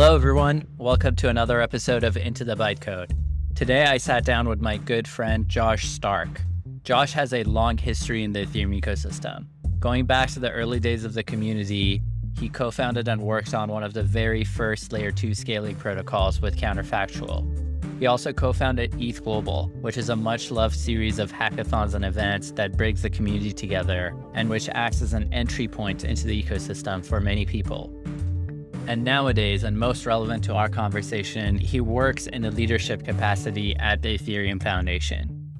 Hello, everyone. Welcome to another episode of Into the Bytecode. Today, I sat down with my good friend Josh Stark. Josh has a long history in the Ethereum ecosystem. Going back to the early days of the community, he co founded and worked on one of the very first Layer 2 scaling protocols with Counterfactual. He also co founded ETH Global, which is a much loved series of hackathons and events that brings the community together and which acts as an entry point into the ecosystem for many people. And nowadays, and most relevant to our conversation, he works in a leadership capacity at the Ethereum Foundation.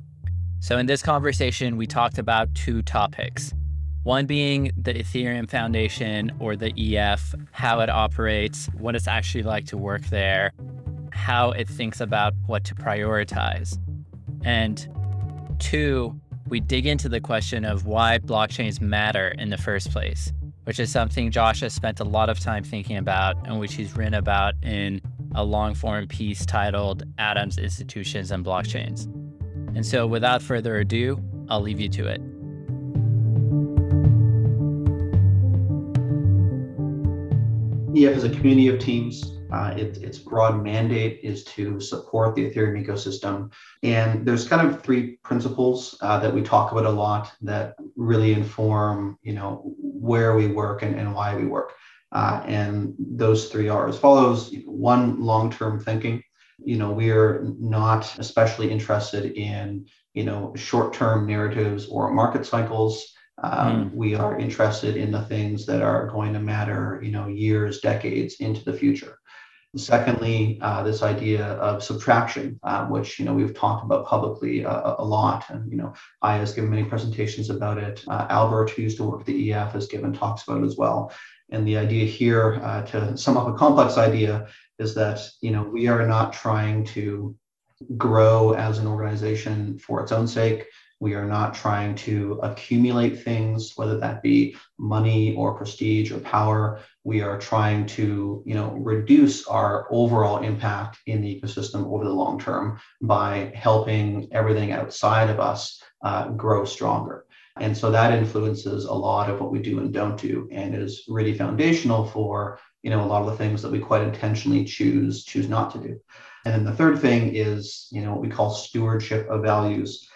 So, in this conversation, we talked about two topics. One being the Ethereum Foundation or the EF, how it operates, what it's actually like to work there, how it thinks about what to prioritize. And two, we dig into the question of why blockchains matter in the first place, which is something Josh has spent a lot of time thinking about and which he's written about in a long form piece titled Atoms, Institutions, and Blockchains. And so, without further ado, I'll leave you to it. EF is a community of teams uh, it, its broad mandate is to support the Ethereum ecosystem. And there's kind of three principles uh, that we talk about a lot that really inform, you know, where we work and, and why we work. Uh, and those three are as follows. One, long-term thinking. You know, we are not especially interested in, you know, short-term narratives or market cycles. Um, mm. We are interested in the things that are going to matter, you know, years, decades into the future. Secondly, uh, this idea of subtraction, um, which you know we've talked about publicly uh, a lot, and you know Aya has given many presentations about it. Uh, Albert, who used to work at the EF, has given talks about it as well. And the idea here, uh, to sum up a complex idea, is that you know we are not trying to grow as an organization for its own sake. We are not trying to accumulate things, whether that be money or prestige or power. We are trying to, you know, reduce our overall impact in the ecosystem over the long term by helping everything outside of us uh, grow stronger. And so that influences a lot of what we do and don't do, and is really foundational for, you know, a lot of the things that we quite intentionally choose choose not to do. And then the third thing is, you know, what we call stewardship of values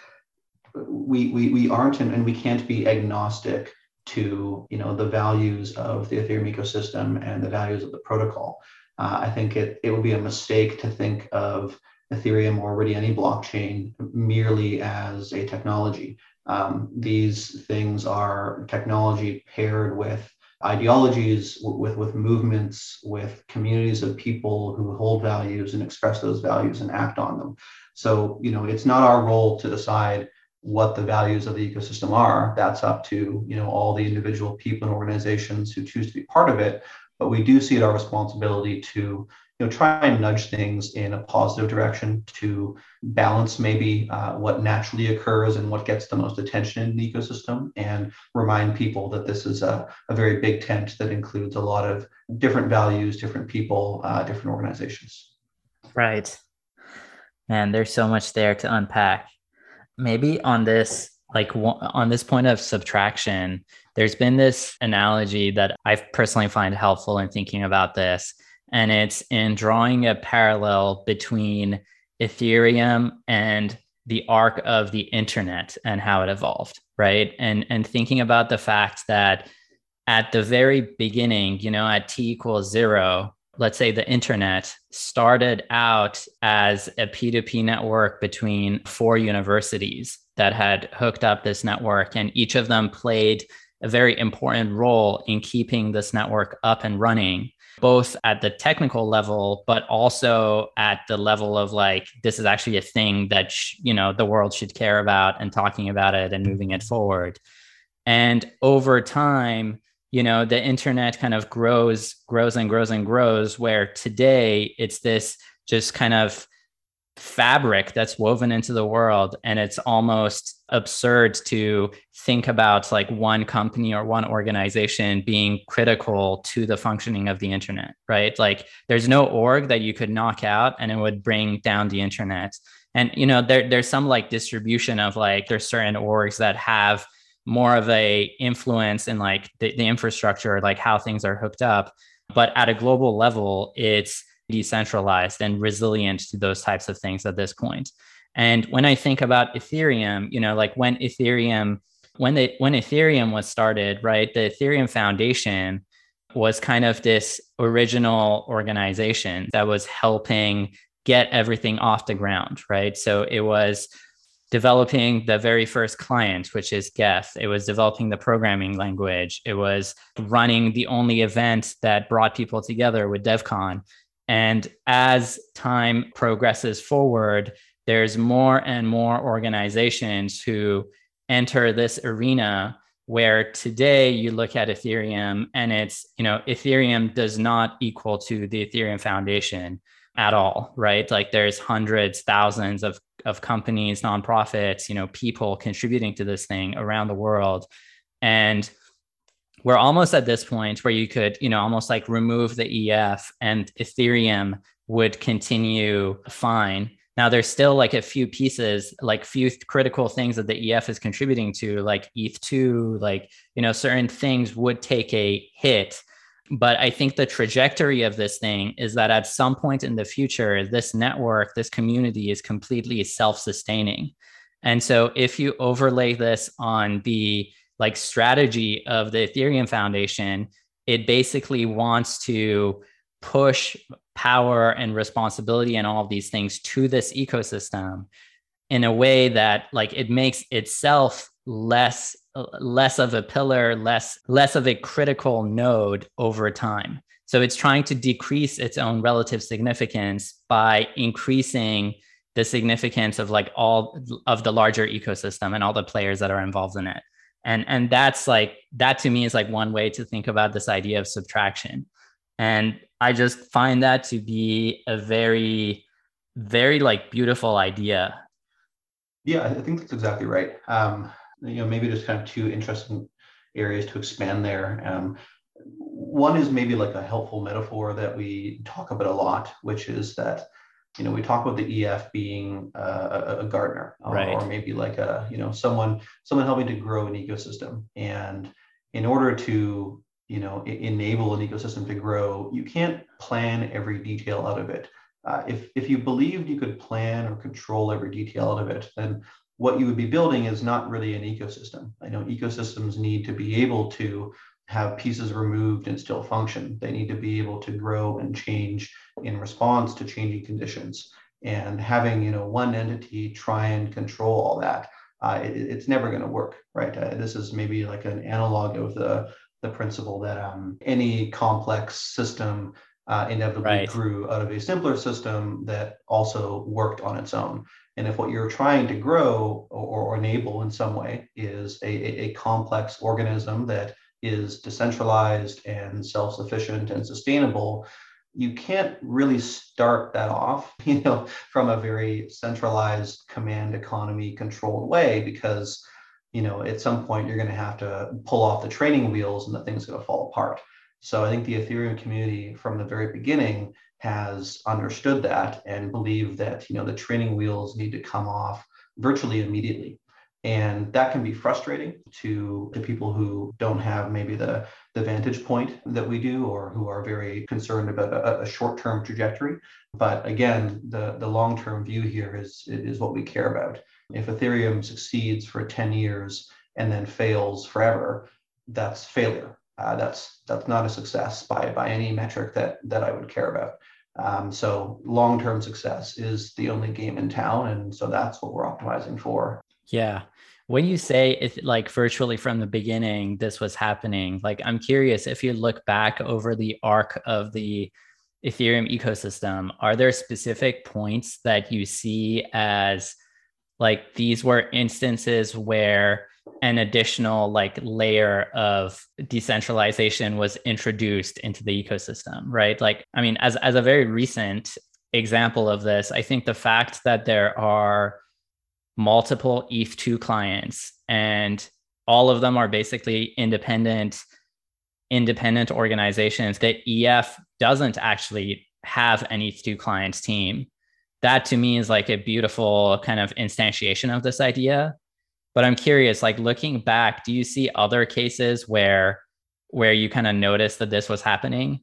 we, we, we aren't and, and we can't be agnostic to you know the values of the Ethereum ecosystem and the values of the protocol. Uh, I think it, it would be a mistake to think of Ethereum or really any blockchain merely as a technology. Um, these things are technology paired with ideologies, with, with movements, with communities of people who hold values and express those values and act on them. So, you know, it's not our role to decide what the values of the ecosystem are. That's up to you know all the individual people and organizations who choose to be part of it. But we do see it our responsibility to you know try and nudge things in a positive direction to balance maybe uh, what naturally occurs and what gets the most attention in the ecosystem and remind people that this is a, a very big tent that includes a lot of different values different people uh, different organizations. Right. And there's so much there to unpack maybe on this like on this point of subtraction there's been this analogy that i personally find helpful in thinking about this and it's in drawing a parallel between ethereum and the arc of the internet and how it evolved right? And and thinking about the fact that at the very beginning you know at t equals zero let's say the internet started out as a P2P network between four universities that had hooked up this network, and each of them played a very important role in keeping this network up and running both at the technical level but also at the level of like this is actually a thing that sh- you know the world should care about and talking about it and moving it forward. And over time you know the internet kind of grows grows and grows and grows where today it's this just kind of fabric that's woven into the world and it's almost absurd to think about like one company or one organization being critical to the functioning of the internet right? Like there's no org that you could knock out and it would bring down the internet. And you know there, there's some like distribution of like there's certain orgs that have more of a influence in like the, the infrastructure like how things are hooked up But at a global level, it's decentralized and resilient to those types of things at this point. And when I think about Ethereum, you know, like when Ethereum, when they when Ethereum was started, right, the Ethereum Foundation was kind of this original organization that was helping get everything off the ground, right? So it was developing the very first client, which is Geth. It was developing the programming language. It was running the only event that brought people together with DevCon. And as time progresses forward, there's more and more organizations who enter this arena where today you look at ethereum and it's you know ethereum does not equal to the ethereum foundation at all right like there's hundreds thousands of of companies nonprofits you know people contributing to this thing around the world and we're almost at this point where you could you know almost like remove the ef and ethereum would continue fine now there's still like a few pieces, like few critical things that the EF is contributing to, like ETH2, like, you know, certain things would take a hit. But I think the trajectory of this thing is that at some point in the future, this network, this community is completely self-sustaining. And so if you overlay this on the like strategy of the Ethereum Foundation, it basically wants to push power and responsibility and all of these things to this ecosystem in a way that like it makes itself less less of a pillar less less of a critical node over time so it's trying to decrease its own relative significance by increasing the significance of like all of the larger ecosystem and all the players that are involved in it and and that's like that to me is like one way to think about this idea of subtraction and I just find that to be a very, very like beautiful idea. Yeah, I think that's exactly right. Um, you know, maybe there's kind of two interesting areas to expand there. Um, one is maybe like a helpful metaphor that we talk about a lot, which is that you know we talk about the EF being uh, a, gardener, or, right. or maybe like a you know someone someone helping to grow an ecosystem, and in order to you know enable an ecosystem to grow you can't plan every detail out of it uh, if if you believed you could plan or control every detail out of it then what you would be building is not really an ecosystem i know ecosystems need to be able to have pieces removed and still function they need to be able to grow and change in response to changing conditions and having you know one entity try and control all that uh, it, it's never going to work right uh, this is maybe like an analog of the the principle that um, any complex system uh, inevitably right. grew out of a simpler system that also worked on its own. And if what you're trying to grow or, or enable in some way is a, a, a, complex organism that is decentralized and self-sufficient and sustainable, you can't really start that off, you know, from a very centralized command economy controlled way because you know, at some point you're going to have to pull off the training wheels and the thing's going to fall apart. So I think the Ethereum community from the very beginning has understood that and believe that, you know, the training wheels need to come off virtually immediately. And that can be frustrating to, to people who don't have maybe the, the vantage point that we do or who are very concerned about a, a short-term trajectory. But again, the, the long-term view here is, is what we care about. If Ethereum succeeds for 10 years and then fails forever, that's failure. Uh, that's that's not a success by by any metric that that I would care about. Um, so long-term success is the only game in town, and so that's what we're optimizing for. Yeah. When you say it's like virtually from the beginning, this was happening. Like I'm curious if you look back over the arc of the Ethereum ecosystem, are there specific points that you see as like these were instances where an additional like layer of decentralization was introduced into the ecosystem right? Like i mean as as a very recent example of this i think the fact that there are multiple eth2 clients and all of them are basically independent independent organizations that ef doesn't actually have an eth2 clients team that to me is like a beautiful kind of instantiation of this idea but i'm curious like looking back do you see other cases where where you kind of noticed that this was happening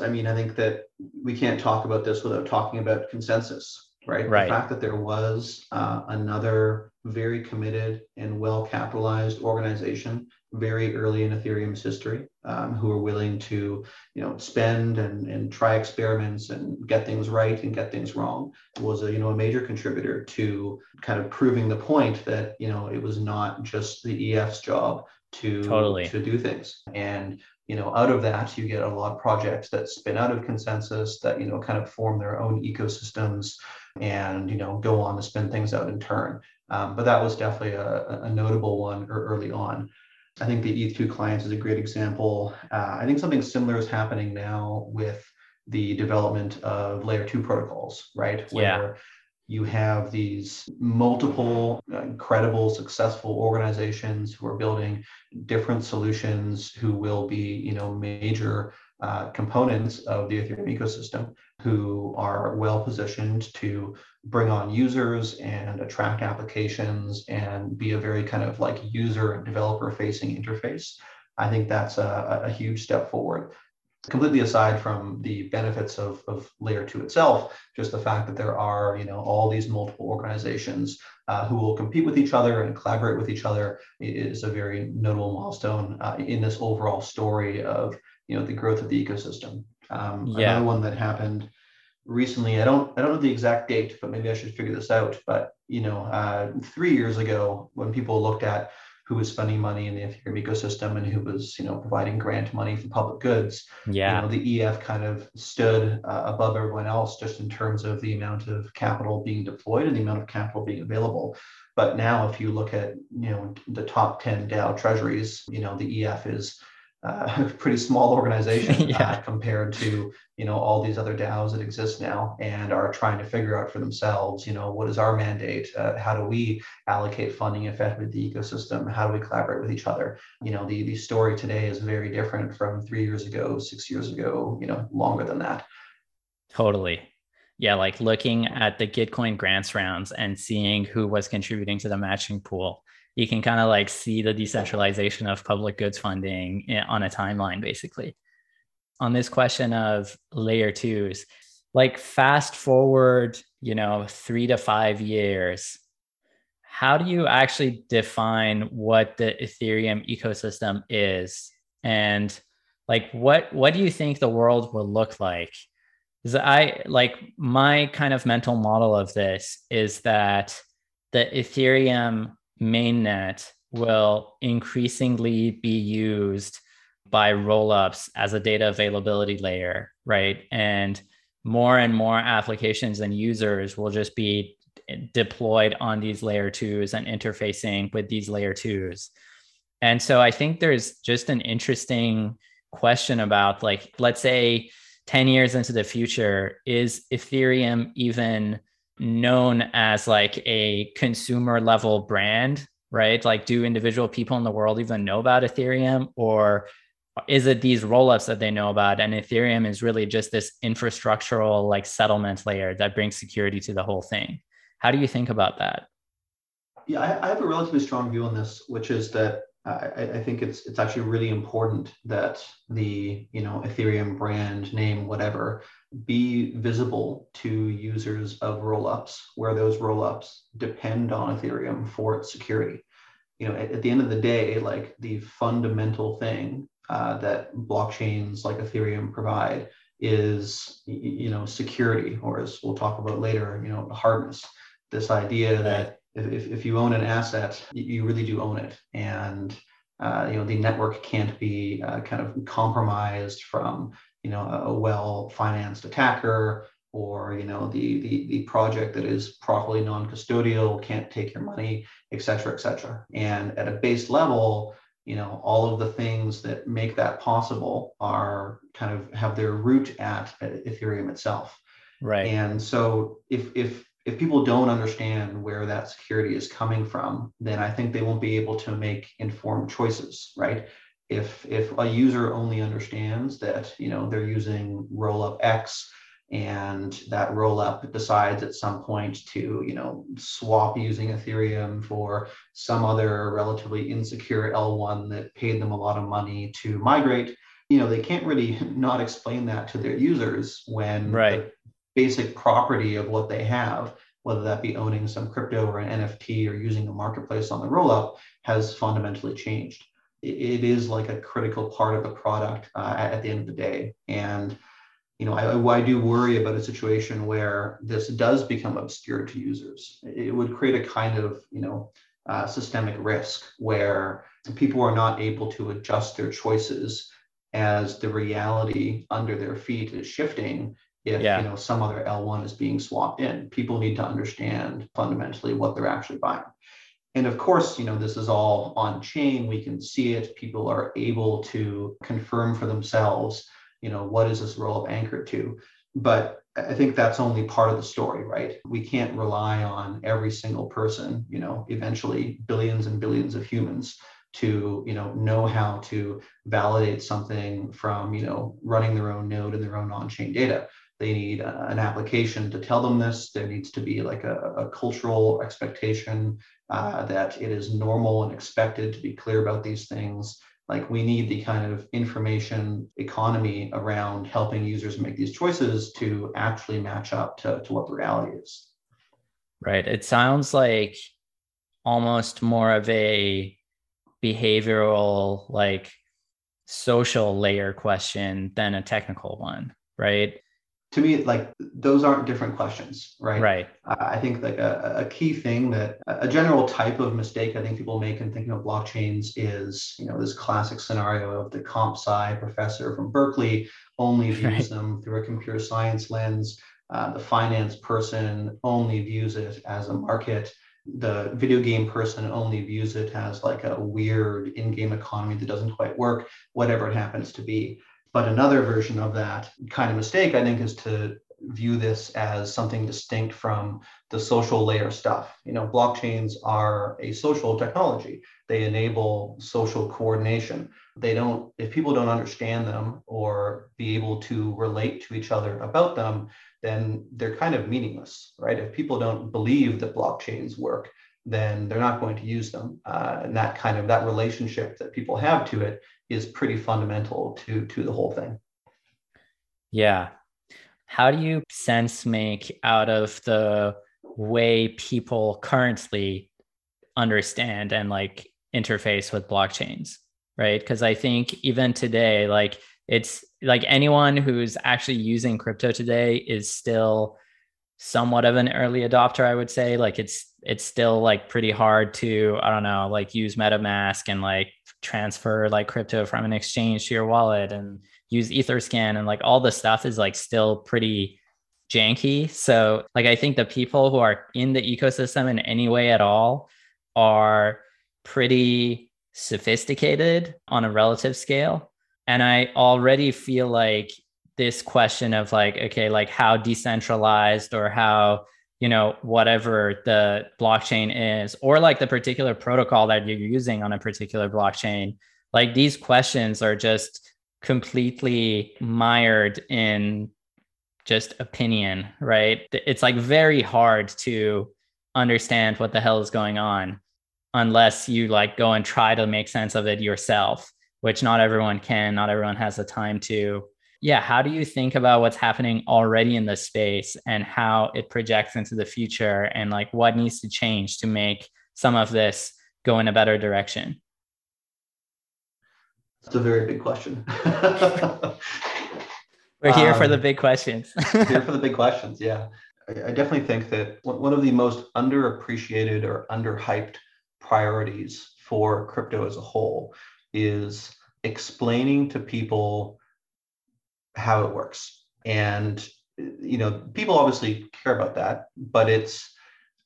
I mean, I think that we can't talk about this without talking about ConsenSys, right? Right. The fact that there was uh, another very committed and well capitalized organization very early in Ethereum's history um, who were willing to, you know, spend and, and try experiments and get things right and get things wrong was a, you know, a major contributor to kind of proving the point that, you know, it was not just the EF's job to, Totally. to do things. And, you know, out of that, you get a lot of projects that spin out of ConsenSys that, you know, kind of form their own ecosystems and, you know, go on to spin things out in turn. Um, but that was definitely a, a notable one early on. I think the ETH2 clients is a great example. Uh, I think something similar is happening now with the development of layer two protocols, right? Yeah. Where you have these multiple uh, incredible successful organizations who are building different solutions who will be you know major uh, components of the ethereum ecosystem who are well positioned to bring on users and attract applications and be a very kind of like user and developer facing interface. I think that's a, a huge step forward. Completely aside from the benefits of, of layer two itself just the fact that there are you know all these multiple organizations uh, who will compete with each other and collaborate with each other is a very notable milestone uh, in this overall story of you know the growth of the ecosystem um, Yeah. Another one that happened recently. I don't I don't know the exact date, but maybe I should figure this out. But you know, uh, three years ago, when people looked at who was spending money in the Ethereum ecosystem and who was you know providing grant money for public goods, Yeah. you know, the EF kind of stood uh, above everyone else just in terms of the amount of capital being deployed and the amount of capital being available. But now, if you look at you know the top ten DAO treasuries, you know the EF is uh, a pretty small organization Yeah. uh, compared to you know all these other DAOs that exist now and are trying to figure out for themselves, you know, what is our mandate? Uh, how do we allocate funding effectively to the ecosystem? How do we collaborate with each other? You know, the the story today is very different from three years ago, six years ago, you know, longer than that. Totally. Yeah, like looking at the Gitcoin grants rounds and seeing who was contributing to the matching pool, you can kind of like see the decentralization of public goods funding eh, on a timeline, basically. On this question of layer twos, like fast forward, you know, three to five years, how do you actually define what the Ethereum ecosystem is? And like what what do you think the world will look like? Because I like my kind of mental model of this is that the Ethereum mainnet will increasingly be used by rollups as a data availability layer, right? And more and more applications and users will just be deployed on these layer twos and interfacing with these layer twos. And so I think there's just an interesting question about like, let's say 10 years into the future, is Ethereum even known as like a consumer level brand, right? Like, do individual people in the world even know about Ethereum? Or is it these rollups that they know about? And Ethereum is really just this infrastructural like settlement layer that brings security to the whole thing. How do you think about that? Yeah, I, have a relatively strong view on this, which is that I, I think it's it's actually really important that the you know Ethereum brand name, whatever, be visible to users of rollups where those rollups depend on Ethereum for its security. You know, at, at the end of the day, like the fundamental thing uh, that blockchains like Ethereum provide is you know security, or as we'll talk about later, you know, hardness. This idea that if, if you own an asset, you really do own it. And, uh, you know, the network can't be uh, kind of compromised from, you know, a well-financed attacker or, you know, the, the, the project that is properly non-custodial can't take your money, et cetera, et cetera. And at a base level, you know, all of the things that make that possible are kind of have their root at Ethereum itself. Right. And so if, if, if people don't understand where that security is coming from, then I think they won't be able to make informed choices, right? If if a user only understands that you know they're using rollup X and that rollup decides at some point to you know swap using Ethereum for some other relatively insecure L1 that paid them a lot of money to migrate, you know they can't really not explain that to their users when right. Basic property of what they have whether that be owning some crypto or an nft or using a marketplace on the rollup has fundamentally changed. It is like a critical part of the product uh, at the end of the day. And you know I, I do worry about a situation where this does become obscure to users. It would create a kind of you know uh, systemic risk where people are not able to adjust their choices as the reality under their feet is shifting if yeah. you know some other L1 is being swapped in. People need to understand fundamentally what they're actually buying. And of course, you know, this is all on chain. We can see it. People are able to confirm for themselves, you know, what is this rollup anchored to? But I think that's only part of the story, right? We can't rely on every single person, you know, eventually billions and billions of humans to you know know how to validate something from you know running their own node and their own on-chain data they need a, an application to tell them this. There needs to be like a, a cultural expectation uh, that it is normal and expected to be clear about these things. Like we need the kind of information economy around helping users make these choices to actually match up to, to what the reality is. Right. It sounds like almost more of a behavioral like social layer question than a technical one right to me like those aren't different questions right right i think like a, a key thing that a general type of mistake i think people make in thinking of blockchains is you know this classic scenario of the comp sci professor from berkeley only views right. them through a computer science lens uh, the finance person only views it as a market the video game person only views it as like a weird in-game economy that doesn't quite work, whatever it happens to be. But another version of that kind of mistake, I think, is to view this as something distinct from the social layer stuff. You know, blockchains are a social technology. They enable social coordination. They don't, if people don't understand them or be able to relate to each other about them, then they're kind of meaningless, right? If people don't believe that blockchains work, then they're not going to use them. Uh, and that kind of that relationship that people have to it is pretty fundamental to to the whole thing. Yeah. How do you sense make out of the way people currently understand and like interface with blockchains, right? Because I think even today, like it's like anyone who's actually using crypto today is still somewhat of an early adopter i would say like it's it's still like pretty hard to i don't know like use metamask and like transfer like crypto from an exchange to your wallet and use etherscan and like all the stuff is like still pretty janky. So like i think the people who are in the ecosystem in any way at all are pretty sophisticated on a relative scale. And I already feel like this question of like, okay, like how decentralized or how, you know, whatever the blockchain is, or like the particular protocol that you're using on a particular blockchain, like these questions are just completely mired in just opinion, right? It's like very hard to understand what the hell is going on unless you like go and try to make sense of it yourself which not everyone can, not everyone has the time to. Yeah, how do you think about what's happening already in the space and how it projects into the future and like what needs to change to make some of this go in a better direction? That's a very big question. We're here um, for the um, big questions. here for the big questions, yeah. I, I definitely think that one of the most underappreciated or underhyped priorities for crypto as a whole is explaining to people how it works. And you know, people obviously care about that, but it's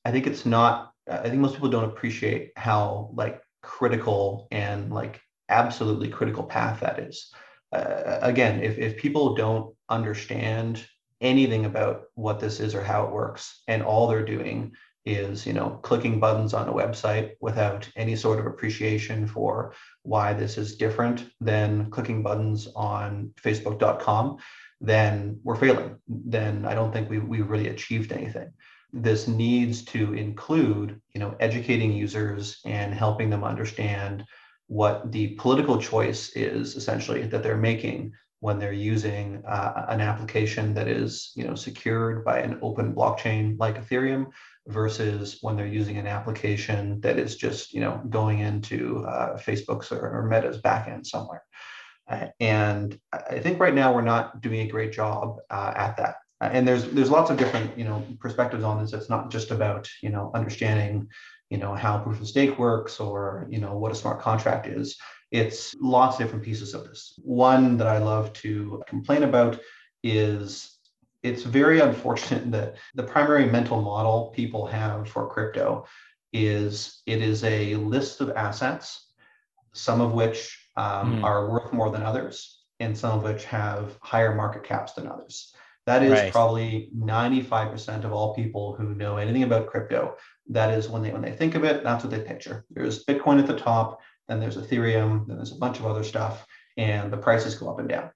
I think it's not I think most people don't appreciate how like critical and like absolutely critical path that is. Uh, again, if if people don't understand anything about what this is or how it works and all they're doing is you know clicking buttons on a website without any sort of appreciation for why this is different than clicking buttons on facebook.com then we're failing. Then i don't think we, we really achieved anything. This needs to include you know educating users and helping them understand what the political choice is essentially that they're making when they're using uh, an application that is you know secured by an open blockchain like ethereum versus when they're using an application that is just you know going into uh, facebook's or, or meta's backend somewhere. Uh, and i think right now we're not doing a great job uh, at that. Uh, and there's there's lots of different you know perspectives on this. It's not just about you know understanding you know how proof of stake works or you know what a smart contract is. It's lots of different pieces of this. One that i love to complain about is it's very unfortunate that the primary mental model people have for crypto is it is a list of assets, some of which um, mm. are worth more than others, and some of which have higher market caps than others. That is right. probably 95% of all people who know anything about crypto. That is when they when they think of it, that's what they picture. There's Bitcoin at the top, then there's Ethereum, then there's a bunch of other stuff, and the prices go up and down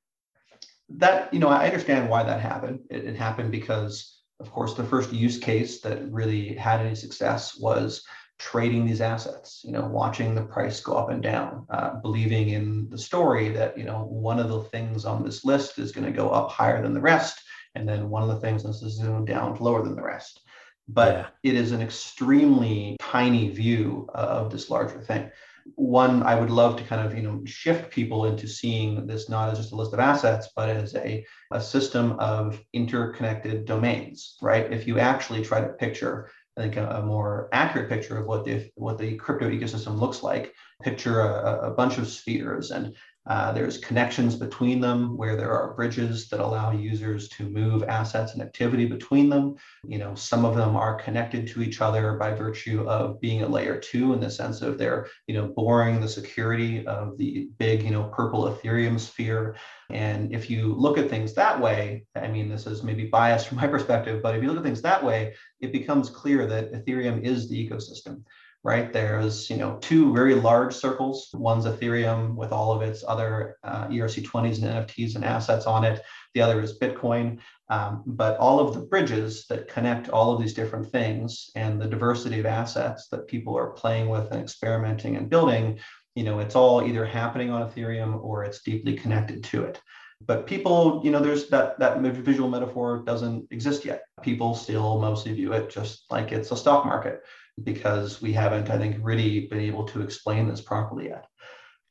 that you know i understand why that happened. It, it, happened because of course the first use case that really had any success was trading these assets you know watching the price go up and down uh, believing in the story that you know one of the things on this list is going to go up higher than the rest and then one of the things is going to go down lower than the rest. But yeah. it is an extremely tiny view of this larger thing one i would love to kind of you know shift people into seeing this not as just a list of assets but as a, a system of interconnected domains right? If you actually try to picture i think a, a more accurate picture of what the what the crypto ecosystem looks like picture a, a bunch of spheres and uh, there's connections between them where there are bridges that allow users to move assets and activity between them. You know, some of them are connected to each other by virtue of being a layer two in the sense of they're, you know, boring the security of the big, you know, purple Ethereum sphere. And if you look at things that way, I mean, this is maybe biased from my perspective, but if you look at things that way, it becomes clear that Ethereum is the ecosystem right? There's, you know, two very large circles. One's Ethereum with all of its other uh, ERC20s and NFTs and assets on it. The other is Bitcoin. Um, but all of the bridges that connect all of these different things and the diversity of assets that people are playing with and experimenting and building, you know, it's all either happening on Ethereum or it's deeply connected to it but people you know there's that that visual metaphor doesn't exist yet people still mostly view it just like it's a stock market because we haven't, I think, really been able to explain this properly yet.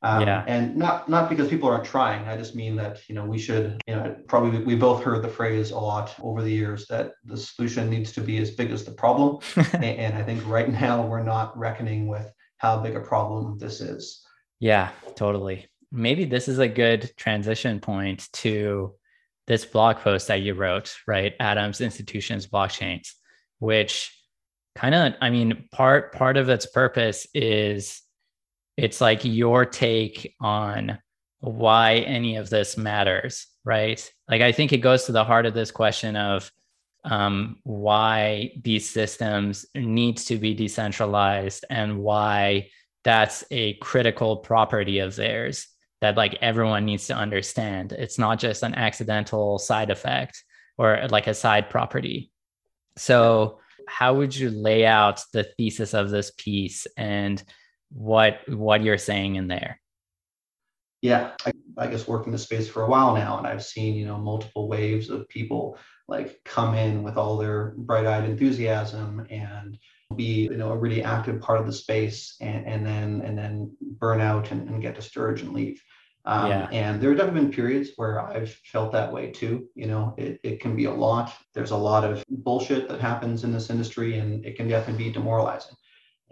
Um, yeah. And not not because people aren't trying. I just mean that you know we should you know probably we both heard the phrase a lot over the years that the solution needs to be as big as the problem. and, and I think right now we're not reckoning with how big a problem this is. Yeah, totally. Maybe this is a good transition point to this blog post that you wrote, right? Atoms Institutions Blockchains, which kind of i mean part part of its purpose is it's like your take on why any of this matters right? Like i think it goes to the heart of this question of um, why these systems need to be decentralized and why that's a critical property of theirs that like everyone needs to understand. It's not just an accidental side effect or like a side property. So how would you lay out the thesis of this piece and what what you're saying in there? Yeah, I, I guess working the space for a while now, and I've seen you know multiple waves of people like come in with all their bright-eyed enthusiasm and be you know a really active part of the space and, and then and then burn out and, and get discouraged and leave um, yeah. And there have definitely been periods where I've felt that way too. You know, it, it can be a lot. There's a lot of bullshit that happens in this industry, and it can definitely be demoralizing.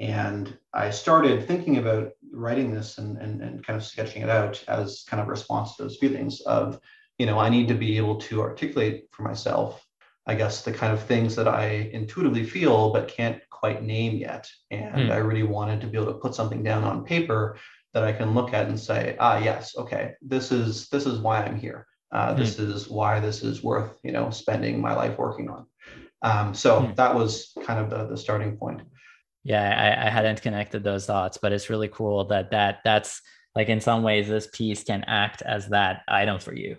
And I started thinking about writing this and, and, and kind of sketching it out as kind of response to those feelings of, you know, I need to be able to articulate for myself, I guess, the kind of things that I intuitively feel but can't quite name yet. And mm. I really wanted to be able to put something down on paper that I can look at and say, ah, yes, okay, this is this is why I'm here. Uh, mm This is why this is worth you know spending my life working on. Um, so mm that was kind of the the starting point. Yeah, I, I hadn't connected those dots, but it's really cool that that that's like in some ways this piece can act as that item for you.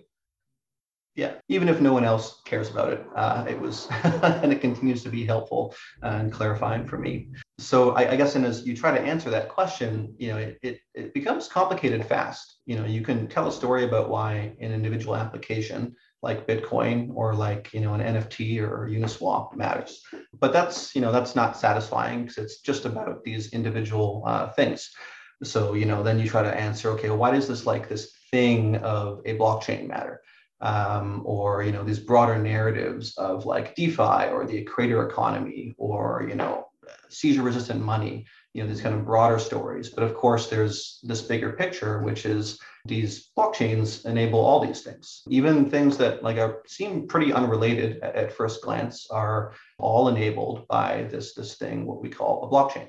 Yeah, even if no one else cares about it, uh, it was, and it continues to be helpful and clarifying for me. So I, I guess, and as you try to answer that question, you know, it, it, it becomes complicated fast. You know, you can tell a story about why an individual application like Bitcoin or like you know an NFT or Uniswap matters, but that's you know that's not satisfying because it's just about these individual uh, things. So you know, then you try to answer, okay, why does this like this thing of a blockchain matter? Um, or you know these broader narratives of like DeFi or the creator economy or you know seizure resistant money, you know these kind of broader stories. But of course, there's this bigger picture, which is these blockchains enable all these things. Even things that like are seem pretty unrelated at, at first glance are all enabled by this this thing, what we call a blockchain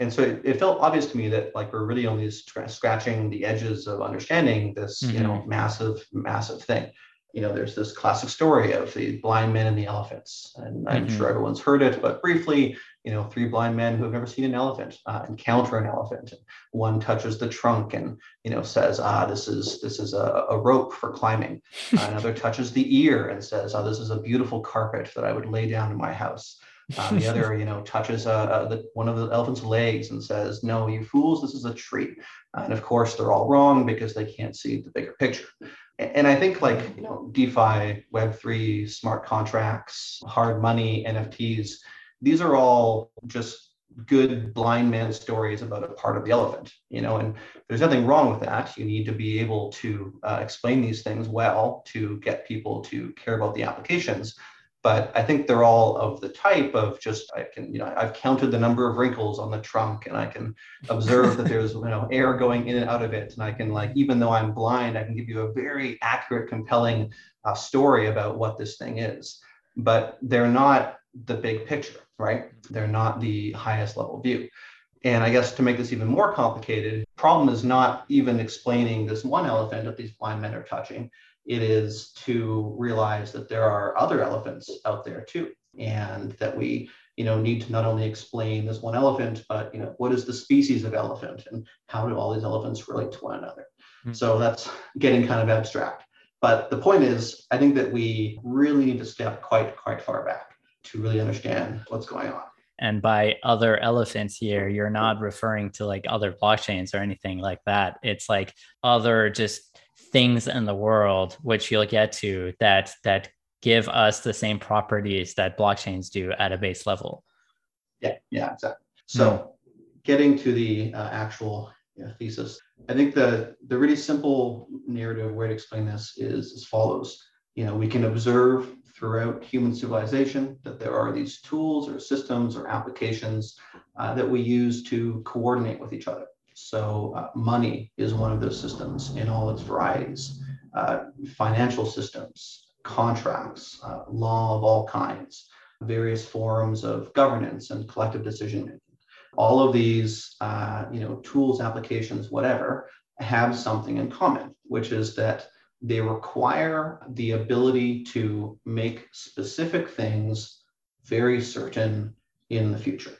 and so it, it, felt obvious to me that like we're really only scratching the edges of understanding this mm-hmm. you know mm-hmm. massive massive thing you know there's this classic story of the blind men and the elephants and i'm mm-hmm. sure everyone's heard it but briefly you know three blind men who have never seen an elephant uh, encounter an elephant and one touches the trunk and you know says ah this is this is a, a rope for climbing uh, another touches the ear and says oh this is a beautiful carpet that i would lay down in my house um, the other, you know, touches uh, uh, the, one of the elephant's legs and says, "No, you fools! This is a tree." Uh, and of course, they're all wrong because they can't see the bigger picture. And I think, like you know, DeFi, Web three, smart contracts, hard money, NFTs. These are all just good blind man stories about a part of the elephant you know and there's nothing wrong with that you need to be able to uh, explain these things well to get people to care about the applications but I think they're all of the type of just I can you know I've counted the number of wrinkles on the trunk and I can observe that there's you know air going in and out of it. And I can like even though I'm blind I can give you a very accurate compelling uh, story about what this thing is. But they're not the big picture right? They're not the highest level view. And I guess to make this even more complicated problem is not even explaining this one elephant that these blind men are touching it is to realize that there are other elephants out there too, and that we you know need to not only explain this one elephant, but you know what is the species of elephant and how do all these elephants relate to one another. Mm-hmm. So that's getting kind of abstract. But the point is, I think that we really need to step quite quite far back to really understand what's going on. And by other elephants here, you're not referring to like other blockchains or anything like that. It's like other just things in the world which you'll get to that that give us the same properties that blockchains do at a base level. Yeah yeah exactly. So mm getting to the uh, actual you know, thesis i think the the really simple narrative way to explain this is as follows. You know we can observe throughout human civilization that there are these tools or systems or applications uh, that we use to coordinate with each other so uh, money is one of those systems in all its varieties. Uh, financial systems, contracts, uh, law of all kinds, various forms of governance and collective decision making. All of these, uh, you know, tools, applications, whatever, have something in common, which is that they require the ability to make specific things very certain in the future.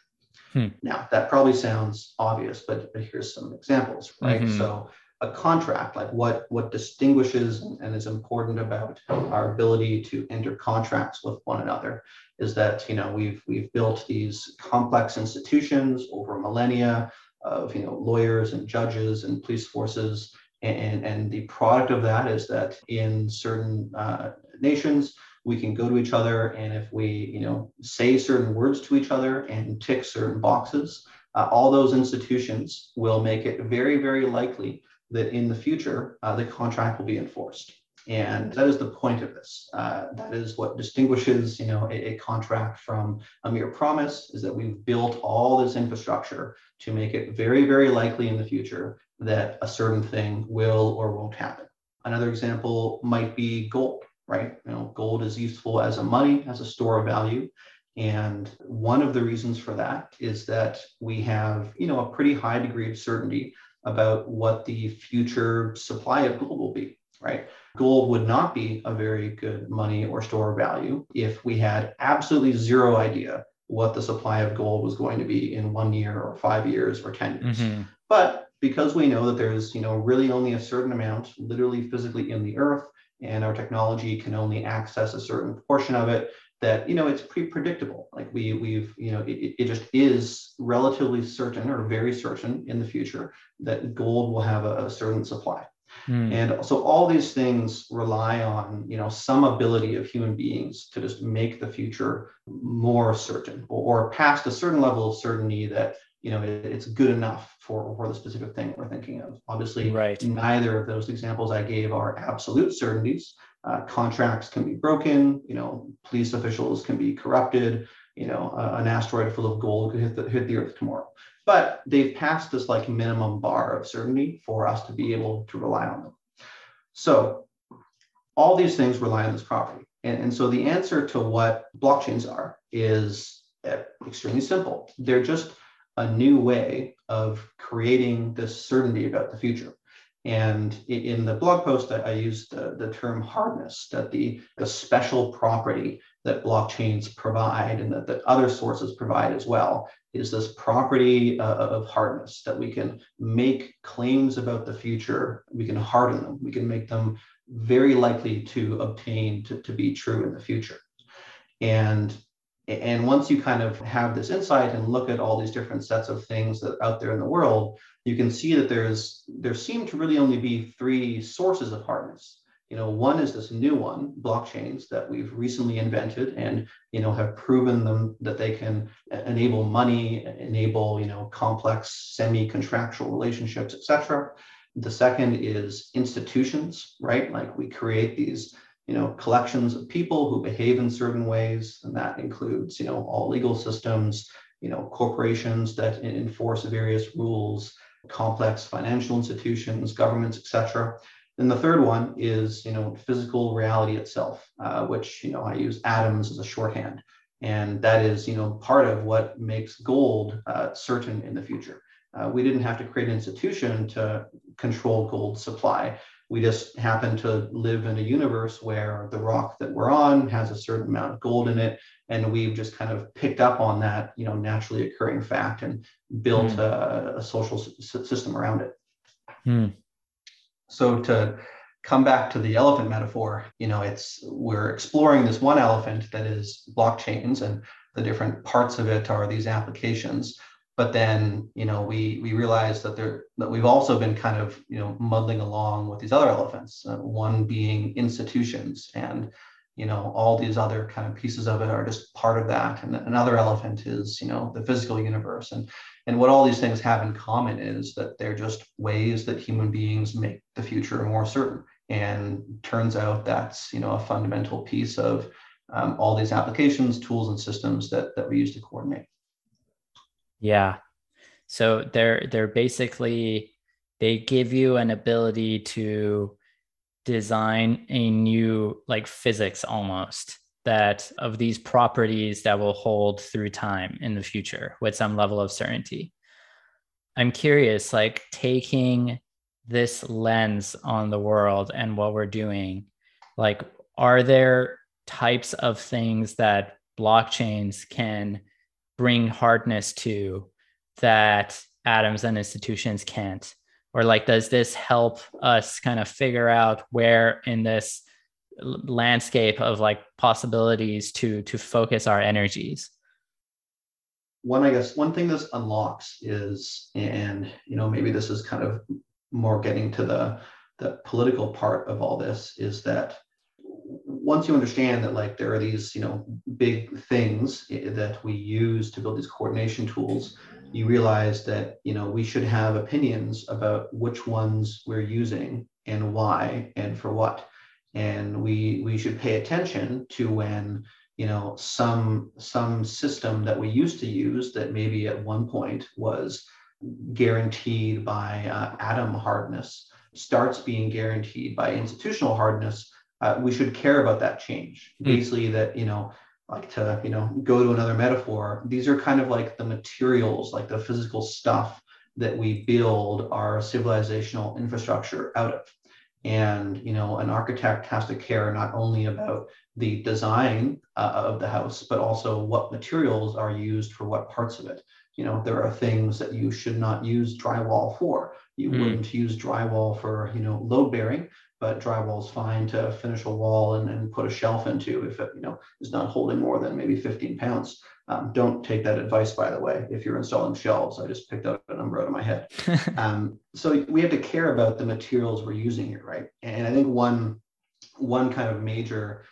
Hmm. Now, that probably sounds obvious, but, but here's some examples, right? Mm-hmm. So, a contract, like what, what distinguishes and is important about our ability to enter contracts with one another is that, you know, we've, we've built these complex institutions over millennia of, you know, lawyers and judges and police forces. And, and the product of that is that in certain uh, nations, we can go to each other and if we you know say certain words to each other and tick certain boxes uh, all those institutions will make it very very likely that in the future uh, the contract will be enforced. And that is the point of this. Uh, that is what distinguishes you know a, a, contract from a mere promise is that we've built all this infrastructure to make it very very likely in the future that a certain thing will or won't happen. Another example might be gold right? You know, gold is useful as a money, as a store of value. And one of the reasons for that is that we have, you know, a pretty high degree of certainty about what the future supply of gold will be, right? Gold would not be a very good money or store of value if we had absolutely zero idea what the supply of gold was going to be in one year or five years or 10 years. Mm-hmm. But because we know that there's, you know, really only a certain amount literally physically in the earth and our technology can only access a certain portion of it that you know it's pretty predictable like we we've you know it, it just is relatively certain or very certain in the future that gold will have a, a certain supply mm. and so all these things rely on you know some ability of human beings to just make the future more certain or, or past a certain level of certainty that you know it, it's good enough for for the specific thing we're thinking of. Obviously right. neither of those examples i gave are absolute certainties. Uh, contracts can be broken you know police officials can be corrupted you know uh, an asteroid full of gold could hit the, hit the earth tomorrow. But they've passed this like minimum bar of certainty for us to be able to rely on them. So all these things rely on this property. And, and so the answer to what blockchains are is uh, extremely simple. They're just a new way of creating this certainty about the future. And in the blog post, I used the, the term hardness, that the, the special property that blockchains provide and that, that other sources provide as well is this property uh, of hardness that we can make claims about the future. We can harden them. We can make them very likely to obtain to, to be true in the future. And and once you kind of have this insight and look at all these different sets of things that out there in the world, you can see that there's there seem to really only be three sources of hardness. You know, one is this new one, blockchains that we've recently invented and you know have proven them that they can enable money, enable you know complex semi-contractual relationships, etc. The second is institutions, right? Like we create these you know, collections of people who behave in certain ways, and that includes, you know, all legal systems, you know, corporations that enforce various rules, complex financial institutions, governments, etc. And the third one is, you know, physical reality itself, uh, which, you know, I use atoms as a shorthand. And that is, you know, part of what makes gold uh, certain in the future. Uh, we didn't have to create an institution to control gold supply we just happen to live in a universe where the rock that we're on has a certain amount of gold in it and we've just kind of picked up on that you know naturally occurring fact and built mm. a, a, social s- system around it mm. so to come back to the elephant metaphor you know it's we're exploring this one elephant that is blockchains and the different parts of it are these applications but then you know we we realized that there that we've also been kind of you know muddling along with these other elephants uh, one being institutions and you know all these other kind of pieces of it are just part of that. And another elephant is you know the physical universe. And and what all these things have in common is that they're just ways that human beings make the future more certain. And turns out that's you know a fundamental piece of um, all these applications tools and systems that that we use to coordinate yeah. So they're they're basically they give you an ability to design a new like physics almost that of these properties that will hold through time in the future with some level of certainty. I'm curious, like taking this lens on the world and what we're doing, like, are there types of things that blockchains can bring hardness to that atoms and institutions can't? Or like does this help us kind of figure out where in this landscape of like possibilities to to focus our energies? One i guess one thing this unlocks is and you know maybe this is kind of more getting to the the political part of all this is that once you understand that like there are these you know big things that we use to build these coordination tools you realize that you know we should have opinions about which ones we're using and why and for what. And we we should pay attention to when you know some some system that we used to use that maybe at one point was guaranteed by uh, atom hardness starts being guaranteed by institutional hardness uh, we should care about that change. Mm. Basically, that you know, like to you know, go to another metaphor. These are kind of like the materials, like the physical stuff that we build our civilizational infrastructure out of. And you know, an architect has to care not only about the design uh, of the house, but also what materials are used for what parts of it. You know, there are things that you should not use drywall for. You mm. wouldn't use drywall for you know load bearing, but drywall is fine to finish a wall and, and put a shelf into if it you know is not holding more than maybe 15 pounds. Um, don't take that advice, by the way, if you're installing shelves. I just picked out a number out of my head. um, so we have to care about the materials we're using here, right? And I think one one kind of major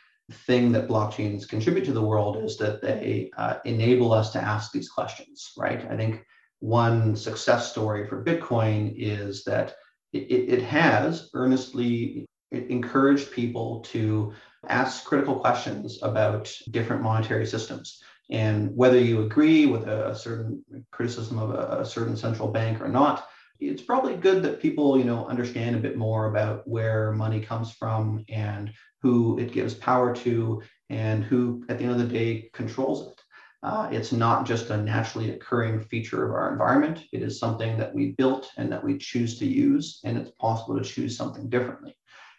thing that blockchains contribute to the world is that they uh, enable us to ask these questions, right? I think one success story for Bitcoin is that it, it has earnestly encouraged people to ask critical questions about different monetary systems. And whether you agree with a, certain criticism of a, a certain central bank or not, it's probably good that people you know understand a bit more about where money comes from and who it gives power to and who at the end of the day controls it uh, it's not just a naturally occurring feature of our environment. It is something that we built and that we choose to use and it's possible to choose something differently.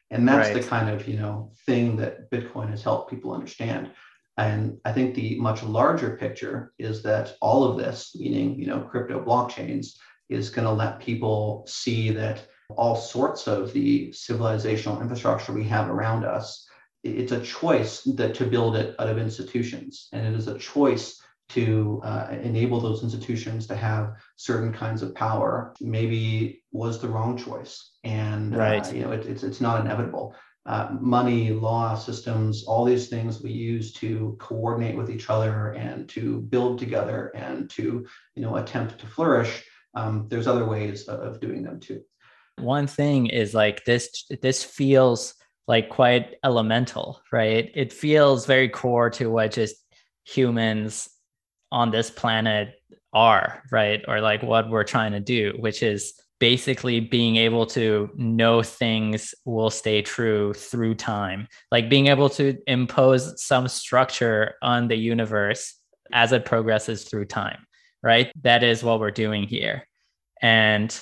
And that's right. the kind of you know thing that bitcoin has helped people understand. And i think the much larger picture is that all of this meaning you know crypto blockchains is going to let people see that all sorts of the civilizational infrastructure we have around us it's a choice that to build it out of institutions and it is a choice to uh, enable those institutions to have certain kinds of power maybe was the wrong choice and uh, right. uh, you know it, it's, it's not inevitable uh, money law systems all these things we use to coordinate with each other and to build together and to you know attempt to flourish um, there's other ways of doing them too. One thing is like this, this feels like quite elemental, right? It feels very core to what just humans on this planet are, right? Or like what we're trying to do, which is basically being able to know things will stay true through time, like being able to impose some structure on the universe as it progresses through time right? That is what we're doing here. And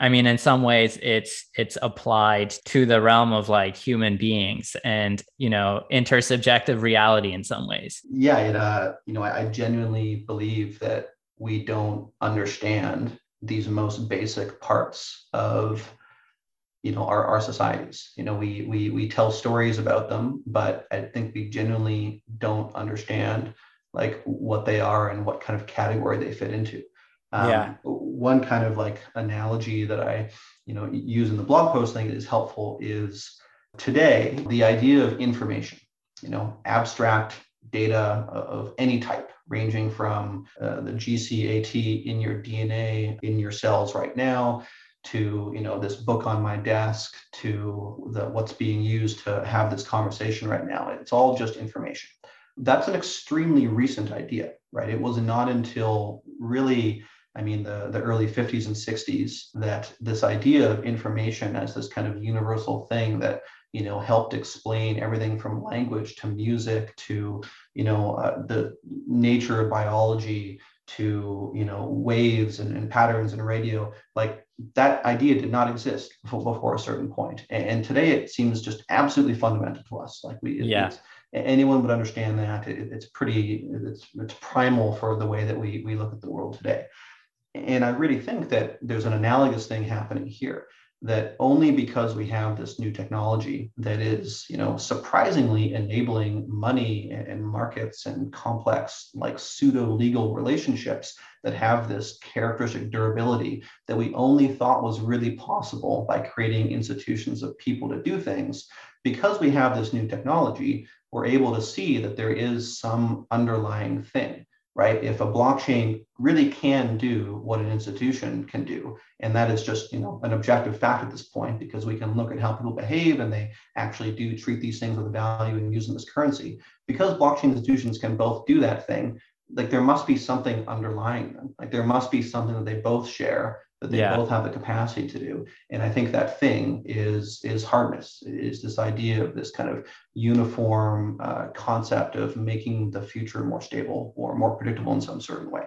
I mean, in some ways, it's it's applied to the realm of like human beings and you know intersubjective reality in some ways. Yeah, it, uh, you know, I, I genuinely believe that we don't understand these most basic parts of you know our, our societies you know we we we tell stories about them but i think we genuinely don't understand like what they are and what kind of category they fit into. Um, yeah. One kind of like analogy that I, you know, use in the blog post thing is helpful is today the idea of information, you know, abstract data of any type, ranging from uh, the GCAT in your DNA in your cells right now to you know this book on my desk to the what's being used to have this conversation right now it's all just information that's an extremely recent idea, right? It was not until really, I mean, the, the early 50s and 60s that this idea of information as this kind of universal thing that you know helped explain everything from language to music to you know uh, the nature of biology to you know waves and, and patterns in radio like that idea did not exist before, before a certain point. And, and, today it seems just absolutely fundamental to us. Like we yeah. anyone would understand that. It, it's pretty it's, it's primal for the way that we, we look at the world today and i really think that there's an analogous thing happening here that only because we have this new technology that is you know surprisingly enabling money and markets and complex like pseudo legal relationships that have this characteristic durability that we only thought was really possible by creating institutions of people to do things because we have this new technology we're able to see that there is some underlying thing, right? If a blockchain really can do what an institution can do, and that is just you know an objective fact at this point, because we can look at how people behave and they actually do treat these things with value and use them as currency. Because blockchain institutions can both do that thing, like there must be something underlying them. Like there must be something that they both share that they yeah. both have the capacity to do. And I think that thing is is hardness, is this idea of this kind of uniform uh, concept of making the future more stable or more predictable in some certain way.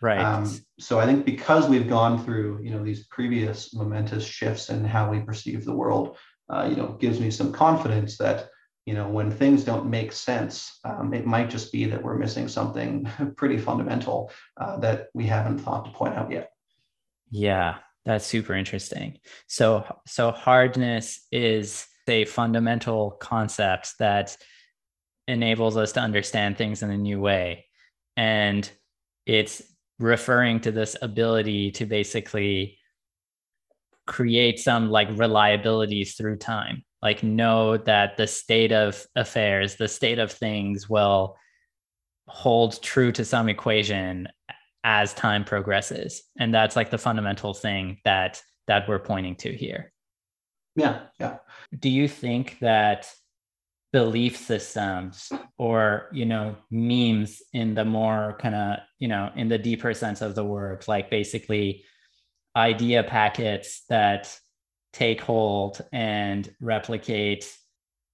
Right. Um, so I think because we've gone through you know these previous momentous shifts in how we perceive the world, uh, you know, gives me some confidence that you know when things don't make sense um, it might just be that we're missing something pretty fundamental uh, that we haven't thought to point out yet yeah, That's super interesting. So so hardness is a fundamental concept that enables us to understand things in a new way. And it's referring to this ability to basically create some like reliabilities through time like know that the state of affairs the state of things will hold true to some equation as time progresses. And that's like the fundamental thing that that we're pointing to here. Yeah yeah. Do you think that belief systems or you know memes in the more kind of you know in the deeper sense of the word like basically idea packets that take hold and replicate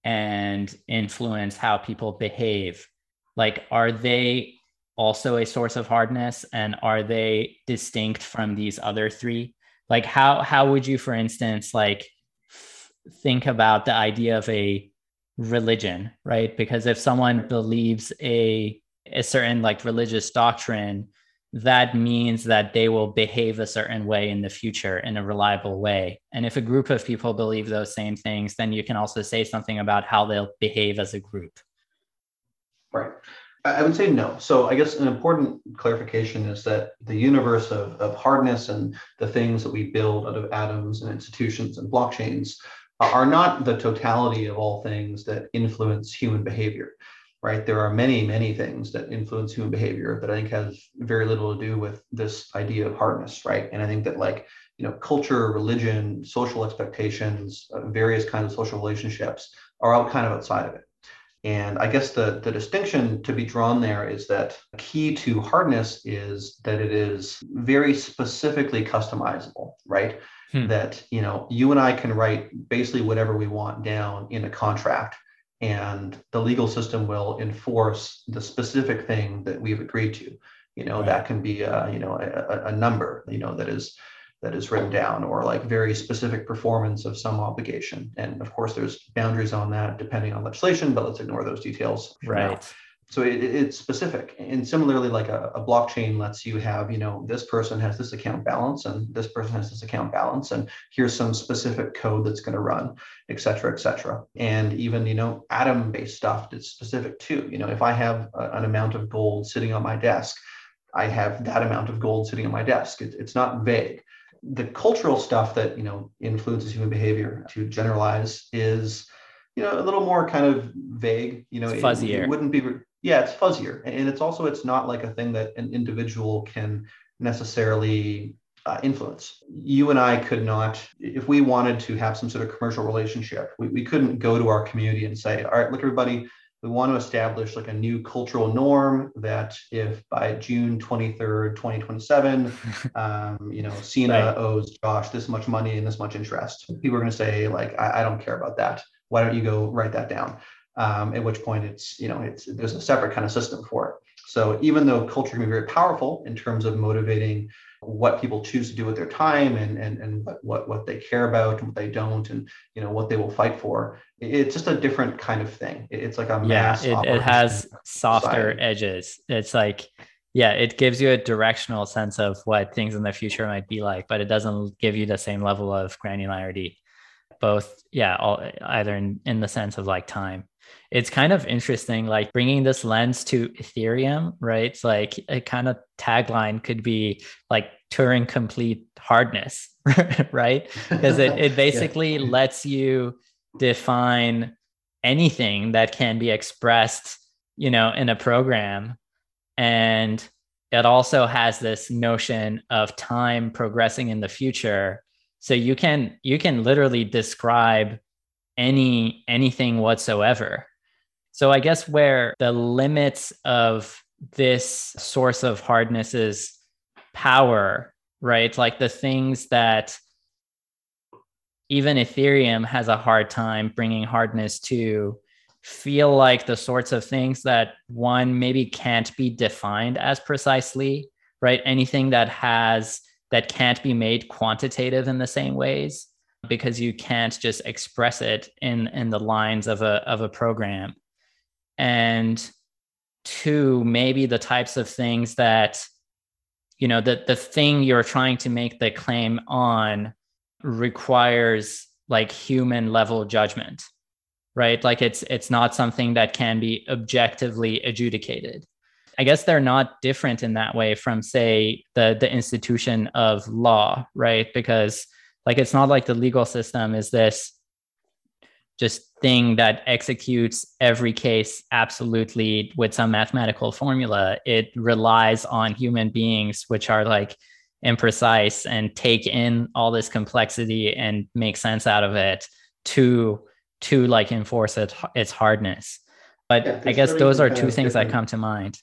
and influence how people behave like are they also a source of hardness and are they distinct from these other three? Like how how would you for instance like think about the idea of a religion right? Because if someone believes a a certain like religious doctrine that means that they will behave a certain way in the future in a reliable way. And if a group of people believe those same things then you can also say something about how they'll behave as a group. Right I would say no. So I guess an important clarification is that the universe of, of hardness and the things that we build out of atoms and institutions and blockchains are not the totality of all things that influence human behavior, right? There are many, many things that influence human behavior that I think has very little to do with this idea of hardness, right? And I think that like, you know, culture, religion, social expectations, uh, various kinds of social relationships are all kind of outside of it. And I guess the, the distinction to be drawn there is that key to hardness is that it is very specifically customizable, right? Hmm. That, you know, you and I can write basically whatever we want down in a contract and the legal system will enforce the specific thing that we've agreed to. You know, right. that can be a, you know, a, a number, you know, that is that is written down or like very specific performance of some obligation. And of course, there's boundaries on that depending on legislation, but let's ignore those details. Right. Now. So it, it's specific. And similarly, like a, a, blockchain lets you have, you know, this person has this account balance and this person has this account balance. And here's some specific code that's going to run, et cetera, et cetera. And even, you know, atom based stuff that's specific too. You know, if I have a, an amount of gold sitting on my desk, I have that amount of gold sitting on my desk. It, it's not vague the cultural stuff that you know influences human behavior to generalize is you know a little more kind of vague you know it's fuzzier. it, it wouldn't be yeah it's fuzzier. And it's also it's not like a thing that an individual can necessarily uh, influence. You and i could not if we wanted to have some sort of commercial relationship we, we couldn't go to our community and say all right look everybody we want to establish like a new cultural norm that if by June 23rd, 2027, um, you know, Sina right. owes Josh this much money and this much interest, people are going to say like, I, I, don't care about that. Why don't you go write that down? Um, at which point it's, you know, it's, there's a separate kind of system for it. So even though culture can be very powerful in terms of motivating what people choose to do with their time and and, and what, what what they care about and what they don't and you know what they will fight for it's just a different kind of thing it's like a mass. yeah it, it has softer society. edges it's like yeah it gives you a directional sense of what things in the future might be like but it doesn't give you the same level of granularity both yeah all, either in, in the sense of like time it's kind of interesting like bringing this lens to ethereum right? It's like a kind of tagline could be like turing complete hardness right? Because it, it basically yeah. lets you define anything that can be expressed you know in a program. And it also has this notion of time progressing in the future. So you can you can literally describe any anything whatsoever so I guess where the limits of this source of hardness is power, right? Like the things that even Ethereum has a hard time bringing hardness to feel like the sorts of things that one maybe can't be defined as precisely, right? Anything that has that can't be made quantitative in the same ways because you can't just express it in in the lines of a of a program. And two maybe the types of things that you know the the thing you're trying to make the claim on requires like human level judgment right? Like it's it's not something that can be objectively adjudicated. I guess they're not different in that way from say the the institution of law right? Because like it's not like the legal system is this just thing that executes every case absolutely with some mathematical formula. It relies on human beings, which are like imprecise and take in all this complexity and make sense out of it to to like enforce it, its hardness. But yeah, I guess those are two things that come to mind.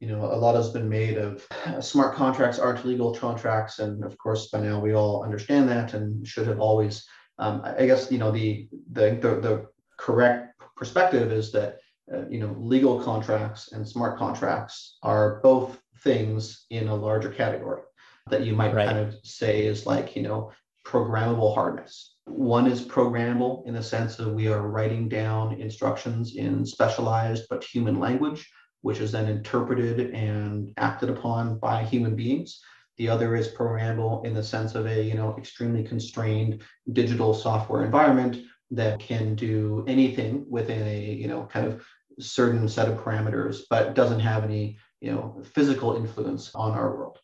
You know, a lot has been made of uh, smart contracts aren't legal contracts, and of course, by now we all understand that and should have always um, I guess you know the, the the, the correct perspective is that uh, you know legal contracts and smart contracts are both things in a larger category that you might right. kind of say is like you know programmable hardness. One is programmable in the sense that we are writing down instructions in specialized but human language, which is then interpreted and acted upon by human beings. The other is programmable in the sense of a you know extremely constrained digital software environment that can do anything within a you know kind of certain set of parameters, but doesn't have any you know physical influence on our world.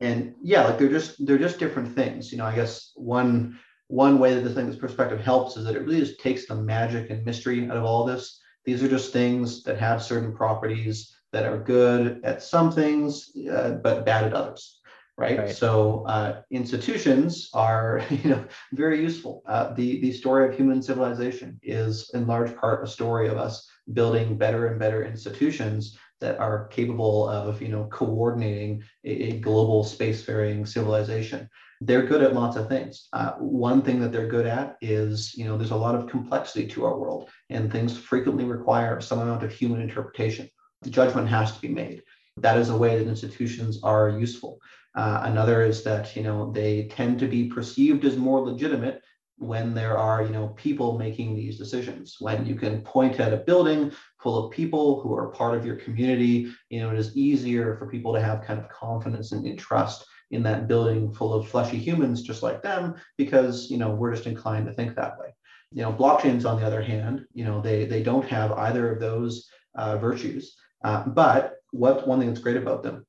And yeah, like they're just they're just different things. You know, I guess one one way that this thing this perspective helps is that it really just takes the magic and mystery out of all this. These are just things that have certain properties that are good at some things, uh, but bad at others right? right. So uh, institutions are, you know, very useful. Uh, the the story of human civilization is in large part a story of us building better and better institutions that are capable of, you know, coordinating a, a global spacefaring civilization. They're good at lots of things. Uh, one thing that they're good at is, you know, there's a lot of complexity to our world, and things frequently require some amount of human interpretation. The judgment has to be made. That is a way that institutions are useful. Uh, another is that you know they tend to be perceived as more legitimate when there are you know people making these decisions. When you can point at a building full of people who are part of your community, you know it is easier for people to have kind of confidence and trust in that building full of fleshy humans just like them because you know we're just inclined to think that way. You know blockchains on the other hand, you know they they don't have either of those uh, virtues. Uh, but what one thing that's great about them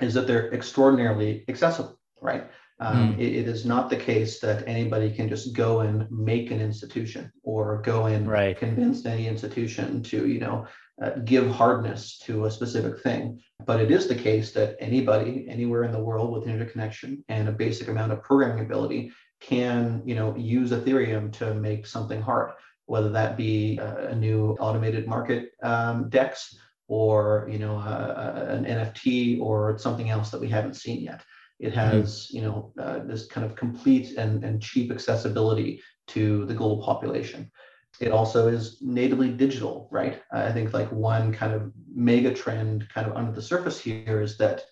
is that they're extraordinarily accessible, right? Um, mm. it, it is not the case that anybody can just go and make an institution or go and right. convince any institution to, you know, uh, give hardness to a specific thing. But it is the case that anybody, anywhere in the world with interconnection and a basic amount of programming ability can, you know, use Ethereum to make something hard, whether that be a, a new automated market um, DEX or you know an NFT or something else that we haven't seen yet. It mm-hmm. has you know uh, this kind of complete and, and cheap accessibility to the global population. It also is natively digital, right? I think like one kind of mega trend kind of under the surface here is that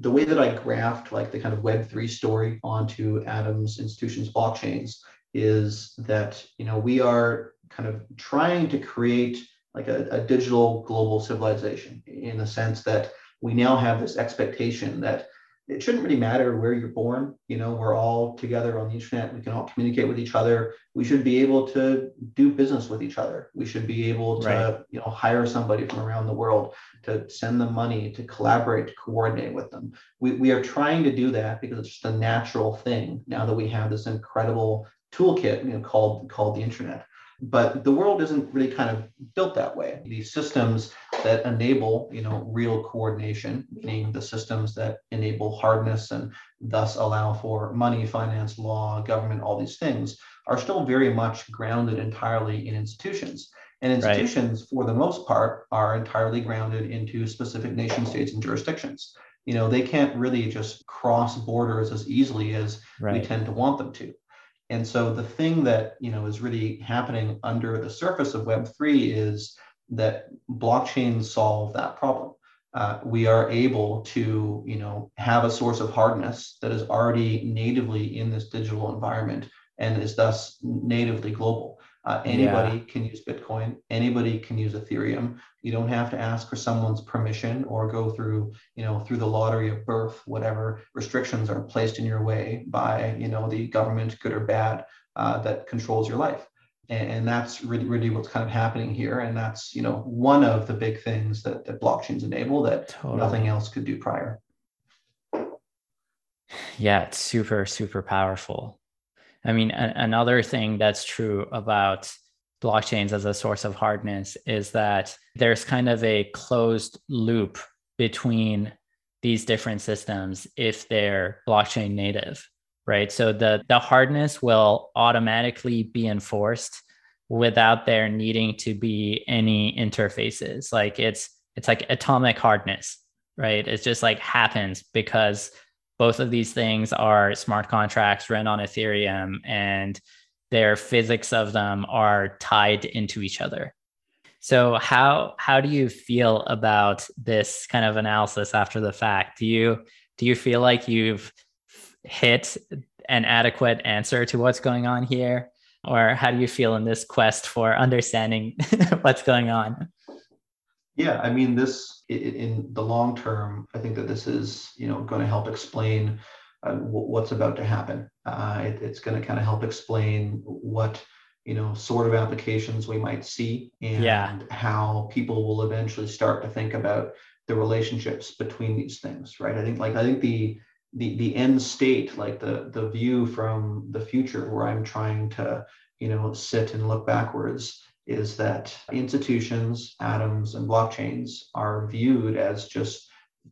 the way that I graphed like the kind of Web3 story onto atoms institutions blockchains is that you know we are kind of trying to create like a, a digital global civilization in the sense that we now have this expectation that it shouldn't really matter where you're born. You know, we're all together on the internet. We can all communicate with each other. We should be able to do business with each other. We should be able to, right. you know, hire somebody from around the world to send them money, to collaborate, to coordinate with them. We, we are trying to do that because it's just a natural thing now that we have this incredible toolkit, you know, called called the internet. But the world isn't really kind of built that way. These systems that enable, you know, real coordination, meaning the systems that enable hardness and thus allow for money, finance, law, government, all these things, are still very much grounded entirely in institutions. And institutions, right. for the most part, are entirely grounded into specific nation states and jurisdictions. You know, they can't really just cross borders as easily as right. we tend to want them to. And so the thing that you know is really happening under the surface of Web3 is that blockchains solve that problem. Uh, we are able to you know have a source of hardness that is already natively in this digital environment and is thus natively global. Uh, anybody yeah. can use Bitcoin. Anybody can use Ethereum. You don't have to ask for someone's permission or go through, you know, through the lottery of birth, whatever restrictions are placed in your way by, you know, the government, good or bad, uh, that controls your life. And, and that's really, really what's kind of happening here. And that's, you know, one of the big things that, that blockchains enable that totally. nothing else could do prior. Yeah, it's super, super powerful. I mean, a- another thing that's true about blockchains as a source of hardness is that there's kind of a closed loop between these different systems if they're blockchain native right? So the the hardness will automatically be enforced without there needing to be any interfaces. Like it's it's like atomic hardness right? It just like happens because both of these things are smart contracts run on Ethereum and their physics of them are tied into each other. So how how do you feel about this kind of analysis after the fact? Do you do you feel like you've hit an adequate answer to what's going on here? Or how do you feel in this quest for understanding what's going on? Yeah, I mean, this in the long term, I think that this is you know going to help explain uh, what's about to happen. Uh, it, it's going to kind of help explain what you know sort of applications we might see and yeah. how people will eventually start to think about the relationships between these things. Right? I think like I think the the the end state, like the the view from the future, where I'm trying to you know sit and look backwards is that institutions, atoms, and blockchains are viewed as just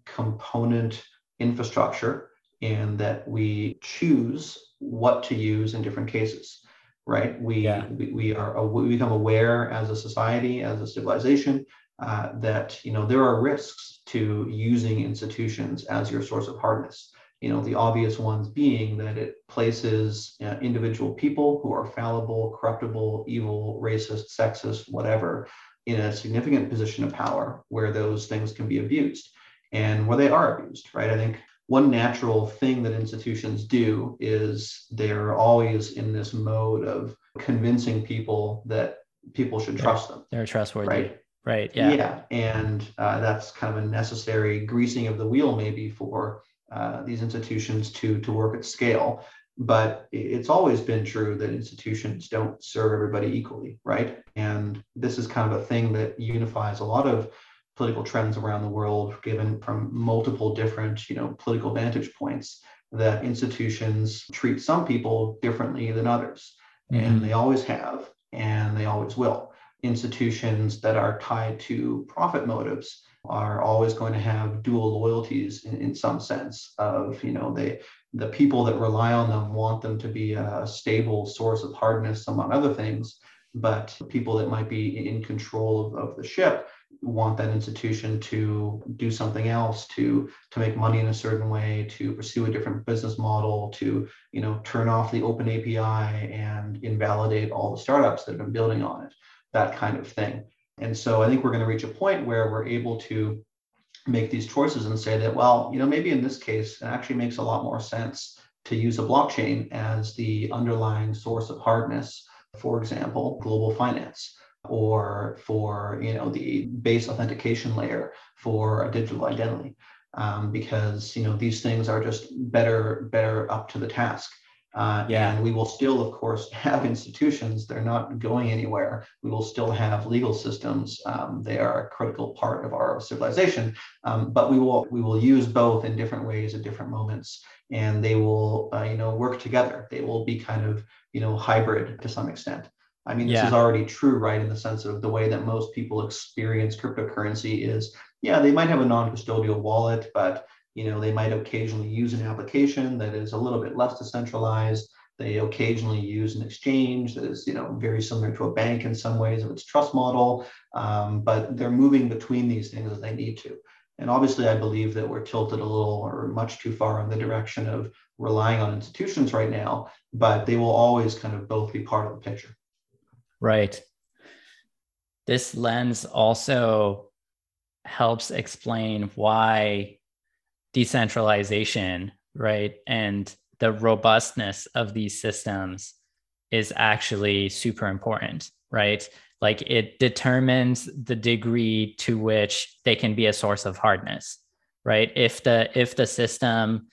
component infrastructure and that we choose what to use in different cases right we yeah. we, we, are we become aware as a society as a civilization uh, that you know there are risks to using institutions as your source of hardness you know the obvious ones being that it places uh, individual people who are fallible corruptible evil racist sexist whatever in a significant position of power where those things can be abused. And where they are abused right? I think one natural thing that institutions do is they're always in this mode of convincing people that people should trust them. they're trustworthy. Right? Right yeah. Yeah and uh, that's kind of a necessary greasing of the wheel maybe for uh, these institutions to to work at scale. But it's always been true that institutions don't serve everybody equally, right? And this is kind of a thing that unifies a lot of political trends around the world, given from multiple different, you know, political vantage points. That institutions treat some people differently than others, mm-hmm. and they always have, and they always will. Institutions that are tied to profit motives are always going to have dual loyalties in, in some sense of you know they the people that rely on them want them to be a stable source of hardness among other things. But people that might be in control of, of the ship want that institution to do something else to to make money in a certain way to pursue a different business model to you know turn off the open api and invalidate all the startups that have been building on it that kind of thing and so I think we're going to reach a point where we're able to make these choices and say that, well, you know, maybe in this case, it actually makes a lot more sense to use a blockchain as the underlying source of hardness, for example, global finance or for you know the base authentication layer for a digital identity um, because you know these things are just better better up to the task uh, yeah. And we will still, of course, have institutions. They're not going anywhere. We will still have legal systems. Um, they are a critical part of our civilization. Um, but we will we will use both in different ways at different moments, and they will uh, you know work together. They will be kind of you know hybrid to some extent. I mean, this yeah. is already true, right? In the sense of the way that most people experience cryptocurrency is, yeah, they might have a non-custodial wallet, but you know, they might occasionally use an application that is a little bit less decentralized. They occasionally use an exchange that is, you know, very similar to a bank in some ways of its trust model, um, but they're moving between these things as they need to. And obviously, I believe that we're tilted a little or much too far in the direction of relying on institutions right now, but they will always kind of both be part of the picture. Right. This lens also helps explain why decentralization, right? And the robustness of these systems is actually super important, right? Like it determines the degree to which they can be a source of hardness, right? If the if the system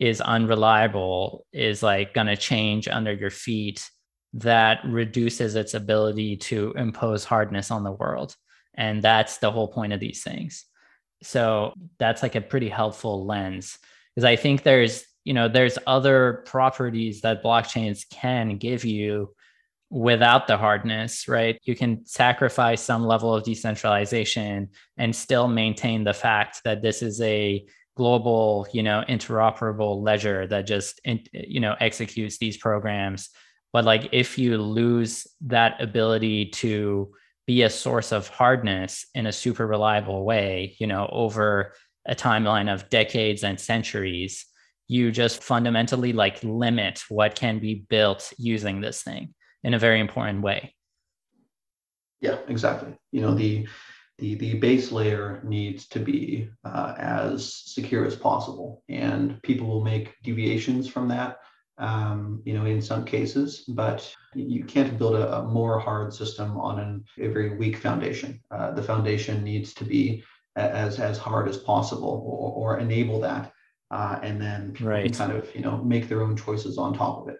is unreliable, is like going to change under your feet, that reduces its ability to impose hardness on the world. And that's the whole point of these things. So that's like a pretty helpful lens because I think there's you know there's other properties that blockchains can give you without the hardness right? You can sacrifice some level of decentralization and still maintain the fact that this is a global you know interoperable ledger that just you know executes these programs. But like if you lose that ability to be a source of hardness in a super reliable way you know over a timeline of decades and centuries. You just fundamentally like limit what can be built using this thing in a very important way. Yeah exactly. You know the the the base layer needs to be uh, as secure as possible and people will make deviations from that um, you know in some cases but you can't build a, a more hard system on an, a very weak foundation uh, the foundation needs to be as as hard as possible or, or enable that uh, and then right. kind of you know make their own choices on top of it.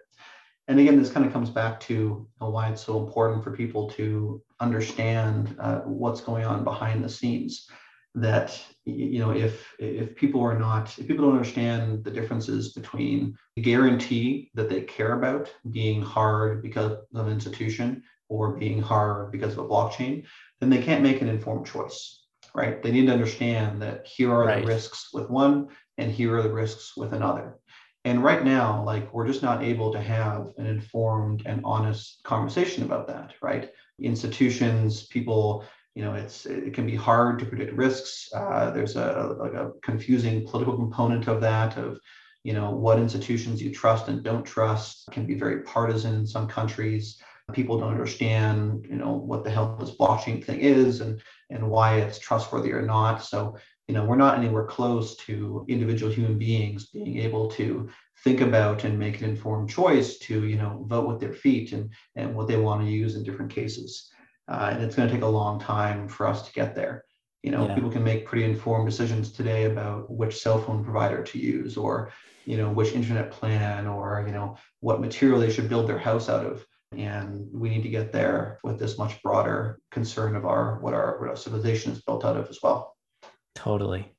And again, this kind of comes back to you know, why it's so important for people to understand uh, what's going on behind the scenes. That you know, if if people are not, if people don't understand the differences between the guarantee that they care about being hard because of an institution or being hard because of a blockchain, then they can't make an informed choice right? They need to understand that here are right. the risks with one and here are the risks with another. And right now, like we're just not able to have an informed and honest conversation about that, right? Institutions, people, you know, it's it can be hard to predict risks. Uh, there's a like a confusing political component of that of you know what institutions you trust and don't trust. Can be very partisan in some countries. People don't understand you know what the hell this blockchain thing is and and why it's trustworthy or not. So you know we're not anywhere close to individual human beings being able to think about and make an informed choice to you know vote with their feet and and what they want to use in different cases uh, and it's going to take a long time for us to get there you know yeah. people can make pretty informed decisions today about which cell phone provider to use or you know which internet plan or you know what material they should build their house out of and we need to get there with this much broader concern of our what our, what our civilization is built out of as well Totally.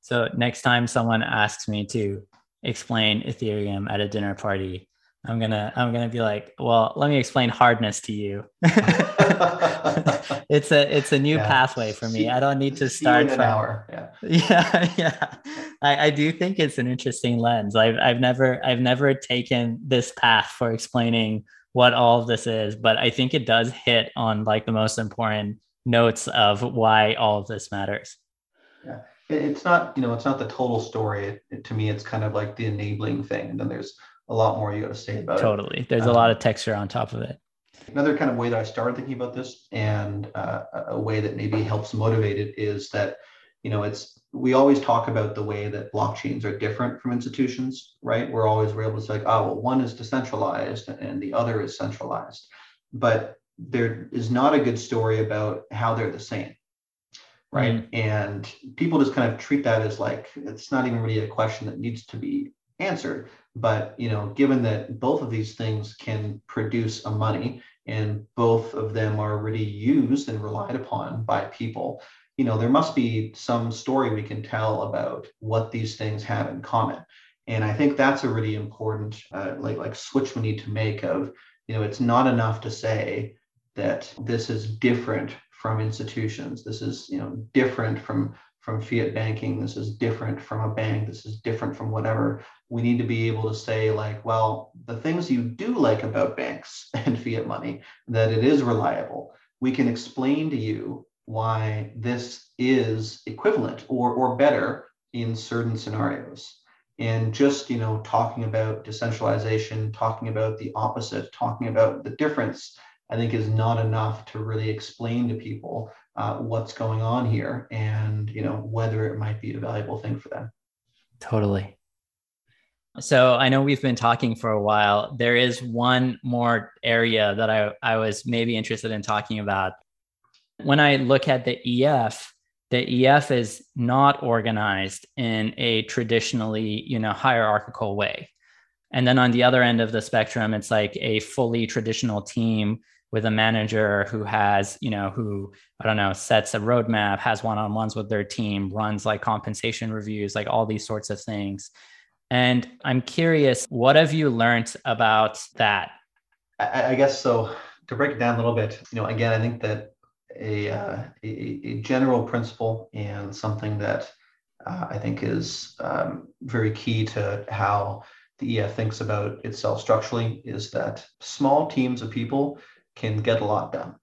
So next time someone asks me to explain Ethereum at a dinner party, I'm gonna I'm gonna be like, well, let me explain hardness to you. it's a it's a new yeah. pathway for me. I don't need to start from hour. Yeah, yeah, yeah. I, I do think it's an interesting lens. I've I've never I've never taken this path for explaining what all of this is, but I think it does hit on like the most important notes of why all of this matters. Yeah, it's not you know it's not the total story. It, it, to me, it's kind of like the enabling thing, and then there's a lot more you got to say about totally. it. Totally, there's um, a lot of texture on top of it. Another kind of way that I started thinking about this, and uh, a way that maybe helps motivate it, is that you know it's we always talk about the way that blockchains are different from institutions, right? We're always we're able to say, like, oh, well, one is decentralized and the other is centralized. But there is not a good story about how they're the same right mm-hmm. and people just kind of treat that as like it's not even really a question that needs to be answered but you know given that both of these things can produce a money and both of them are already used and relied upon by people you know there must be some story we can tell about what these things have in common and i think that's a really important uh, like like switch we need to make of you know it's not enough to say that this is different from institutions. This is, you know, different from from fiat banking. This is different from a bank. This is different from whatever. We need to be able to say, like, well, the things you do like about banks and fiat money, that it is reliable. We can explain to you why this is equivalent or or better in certain scenarios. And just you know, talking about decentralization, talking about the opposite, talking about the difference I think is not enough to really explain to people uh, what's going on here and you know whether it might be a valuable thing for them. Totally. So I know we've been talking for a while. There is one more area that I, I was maybe interested in talking about. When I look at the EF, the EF is not organized in a traditionally, you know, hierarchical way. And then on the other end of the spectrum, it's like a fully traditional team with a manager who has, you know, who I don't know, sets a roadmap, has one-on-ones with their team, runs like compensation reviews, like all these sorts of things. And I'm curious, what have you learned about that? I, I guess so. To break it down a little bit, you know, again, I think that a, uh, a, a, general principle and something that uh, I think is um, very key to how the EF thinks about itself structurally is that small teams of people can get a lot done.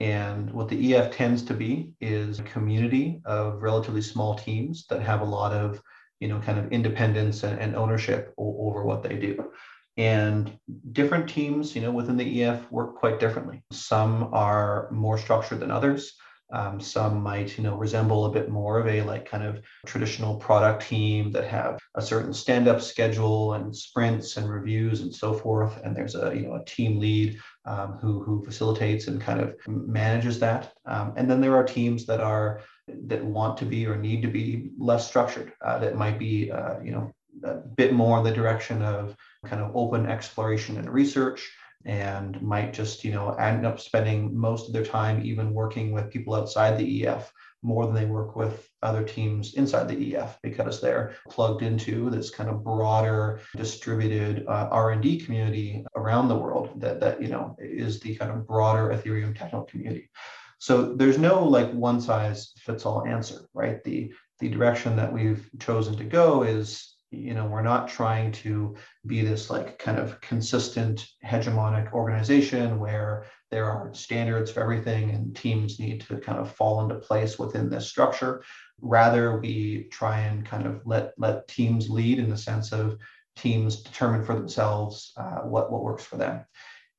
And what the EF tends to be is a community of relatively small teams that have a lot of, you know, kind of independence and, and ownership o- over what they do. And different teams, you know, within the EF work quite differently. Some are more structured than others. Um, some might, you know, resemble a bit more of a like kind of traditional product team that have a certain stand-up schedule and sprints and reviews and so forth. And there's a, you know, a team lead um, who who facilitates and kind of manages that. Um, and then there are teams that are that want to be or need to be less structured. Uh, that might be, uh, you know, a bit more in the direction of kind of open exploration and research and might just you know end up spending most of their time even working with people outside the ef more than they work with other teams inside the ef because they're plugged into this kind of broader distributed uh, r&d community around the world that, that you know is the kind of broader ethereum technical community. So there's no like one size fits all answer right? The the direction that we've chosen to go is you know we're not trying to be this like kind of consistent hegemonic organization where there are standards for everything and teams need to kind of fall into place within this structure. Rather we try and kind of let let teams lead in the sense of teams determine for themselves uh, what what works for them.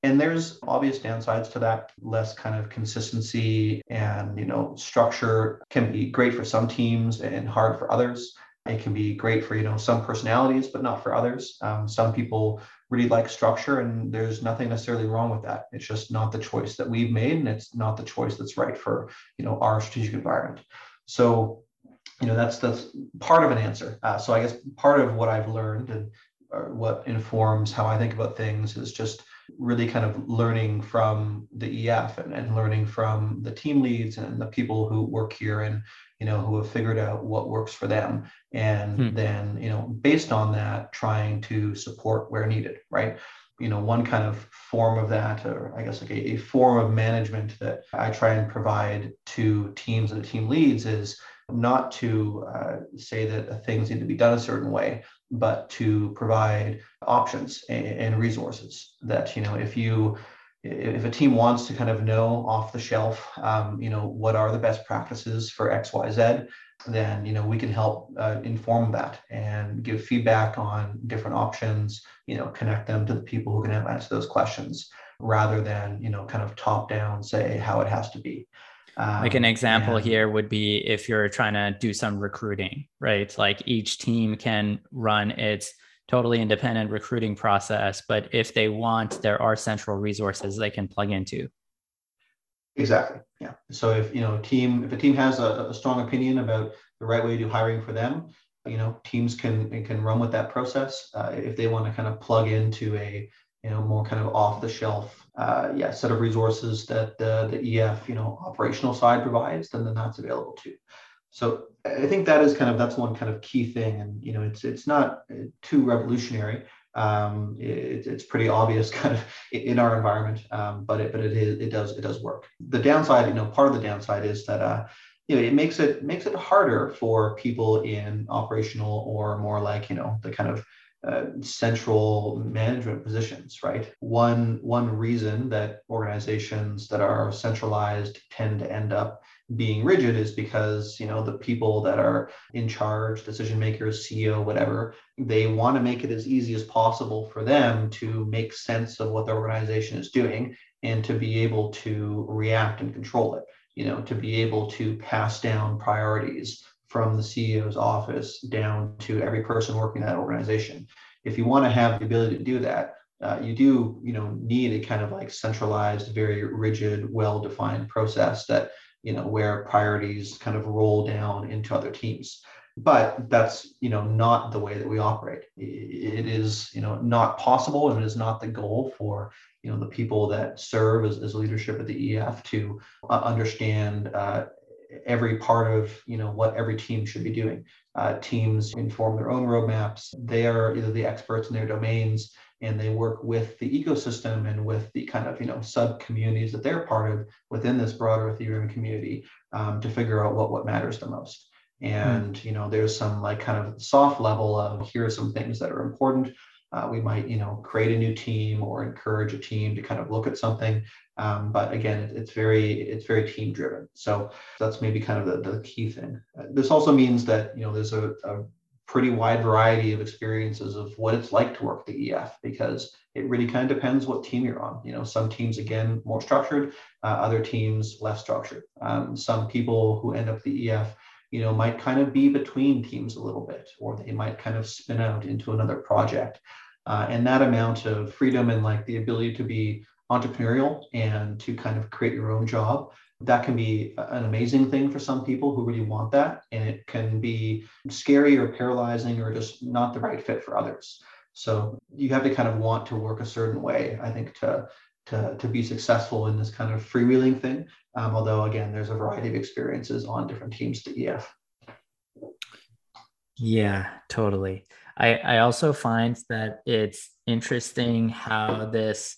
And there's obvious downsides to that. Less kind of consistency and you know structure can be great for some teams and hard for others it can be great for you know some personalities, but not for others. Um, some people really like structure, and there's nothing necessarily wrong with that. It's just not the choice that we've made, and it's not the choice that's right for you know our strategic environment. So, you know that's that's part of an answer. Uh, so I guess part of what I've learned and what informs how I think about things is just really kind of learning from the EF and, and learning from the team leads and the people who work here and you know who have figured out what works for them and hmm. then you know based on that trying to support where needed right you know one kind of form of that or i guess like a, a form of management that i try and provide to teams and team leads is not to uh, say that things need to be done a certain way but to provide options and, and resources that you know if you if a team wants to kind of know off the shelf, um, you know, what are the best practices for X, Y, Z, then you know we can help uh, inform that and give feedback on different options. You know, connect them to the people who can answer those questions, rather than you know kind of top down say how it has to be. Um, like an example and, here would be if you're trying to do some recruiting, right? Like each team can run its totally independent recruiting process but if they want there are central resources they can plug into. Exactly yeah. So if you know team if a team has a, a strong opinion about the right way to do hiring for them you know teams can can run with that process uh, if they want to kind of plug into a you know more kind of off the shelf uh, yeah set of resources that uh, the ef you know operational side provides then then that's available too so I think that is kind of that's one kind of key thing, and you know, it's it's not uh, too revolutionary. Um, it, it's pretty obvious kind of in our environment, um, but it but it is it does it does work. The downside, you know, part of the downside is that uh, you know it makes it makes it harder for people in operational or more like you know the kind of uh, central management positions, right? One one reason that organizations that are centralized tend to end up being rigid is because you know the people that are in charge decision makers ceo whatever they want to make it as easy as possible for them to make sense of what the organization is doing and to be able to react and control it you know to be able to pass down priorities from the ceo's office down to every person working in that organization. If you want to have the ability to do that, uh, you do you know need a kind of like centralized, very rigid, well-defined process that you know where priorities kind of roll down into other teams. But that's you know not the way that we operate. It is you know not possible and it is not the goal for you know the people that serve as, as leadership at the ef to uh, understand uh, every part of you know what every team should be doing. Uh, teams inform their own roadmaps. They are either the experts in their domains and they work with the ecosystem and with the kind of you know sub communities that they're part of within this broader ethereum community um, to figure out what what matters the most. Hmm. and you know there's some like kind of soft level of here are some things that are important. Uh, we might you know create a new team or encourage a team to kind of look at something. Um, but again it, it's very it's very team driven so that's maybe kind of the, the key thing. Uh, this also means that you know there's a, a pretty wide variety of experiences of what it's like to work the ef because it really kind of depends what team you're on you know some teams again more structured uh, other teams less structured um, some people who end up the ef you know, might kind of be between teams a little bit, or they might kind of spin out into another project. Uh, and that amount of freedom and like the ability to be entrepreneurial and to kind of create your own job, that can be an amazing thing for some people who really want that. And it can be scary or paralyzing or just not the right fit for others. So you have to kind of want to work a certain way, I think, to to, to be successful in this kind of freewheeling thing. Um, although, again, there's a variety of experiences on different teams to EF. Yeah, totally. I, I also find that it's interesting how this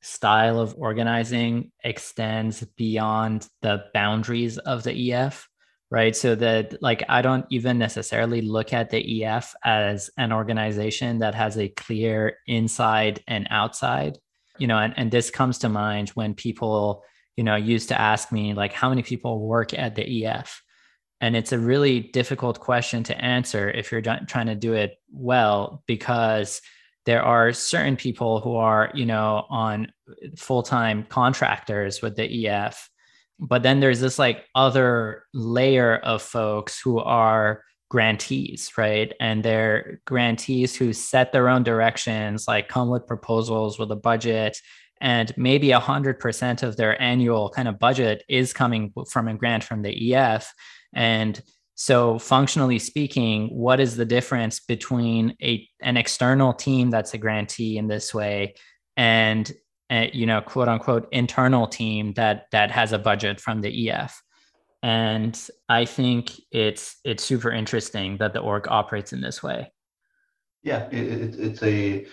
style of organizing extends beyond the boundaries of the EF, right? So that, like, I don't even necessarily look at the EF as an organization that has a clear inside and outside you know, and, and this comes to mind when people, you know, used to ask me like, how many people work at the EF? And it's a really difficult question to answer if you're trying to do it well, because there are certain people who are, you know, on full-time contractors with the EF. But then there's this like other layer of folks who are grantees, right? And they're grantees who set their own directions, like come with proposals with a budget. And maybe 100% of their annual kind of budget is coming from a grant from the EF. And so, functionally speaking, what is the difference between a, an external team that's a grantee in this way and a, you know, quote unquote, internal team that that has a budget from the EF? and i think it's it's super interesting that the org operates in this way yeah it, it, it's a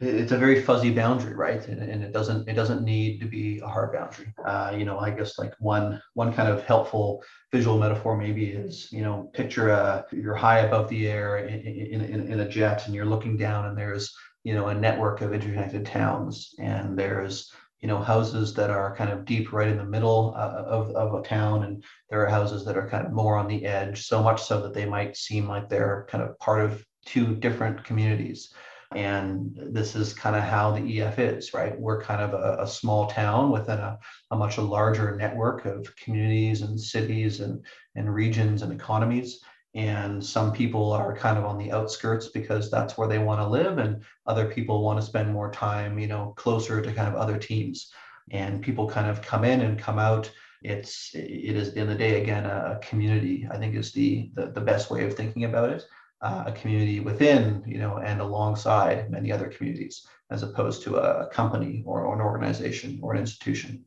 it's a very fuzzy boundary right? And, and, it doesn't it doesn't need to be a hard boundary. Uh, you know i guess like one one kind of helpful visual metaphor maybe is you know picture a you're high above the air in, in, in a jet and you're looking down and there's you know a network of interconnected towns and there's you know houses that are kind of deep right in the middle uh, of, of a town and there are houses that are kind of more on the edge so much so that they might seem like they're kind of part of two different communities and this is kind of how the ef is right? We're kind of a, a small town within a, a much larger network of communities and cities and, and regions and economies. And some people are kind of on the outskirts because that's where they want to live and other people want to spend more time you know closer to kind of other teams. And people kind of come in and come out. It's it is in the day again a, community i think is the, the the best way of thinking about it uh, a community within you know and alongside many other communities as opposed to a company or, an organization or an institution.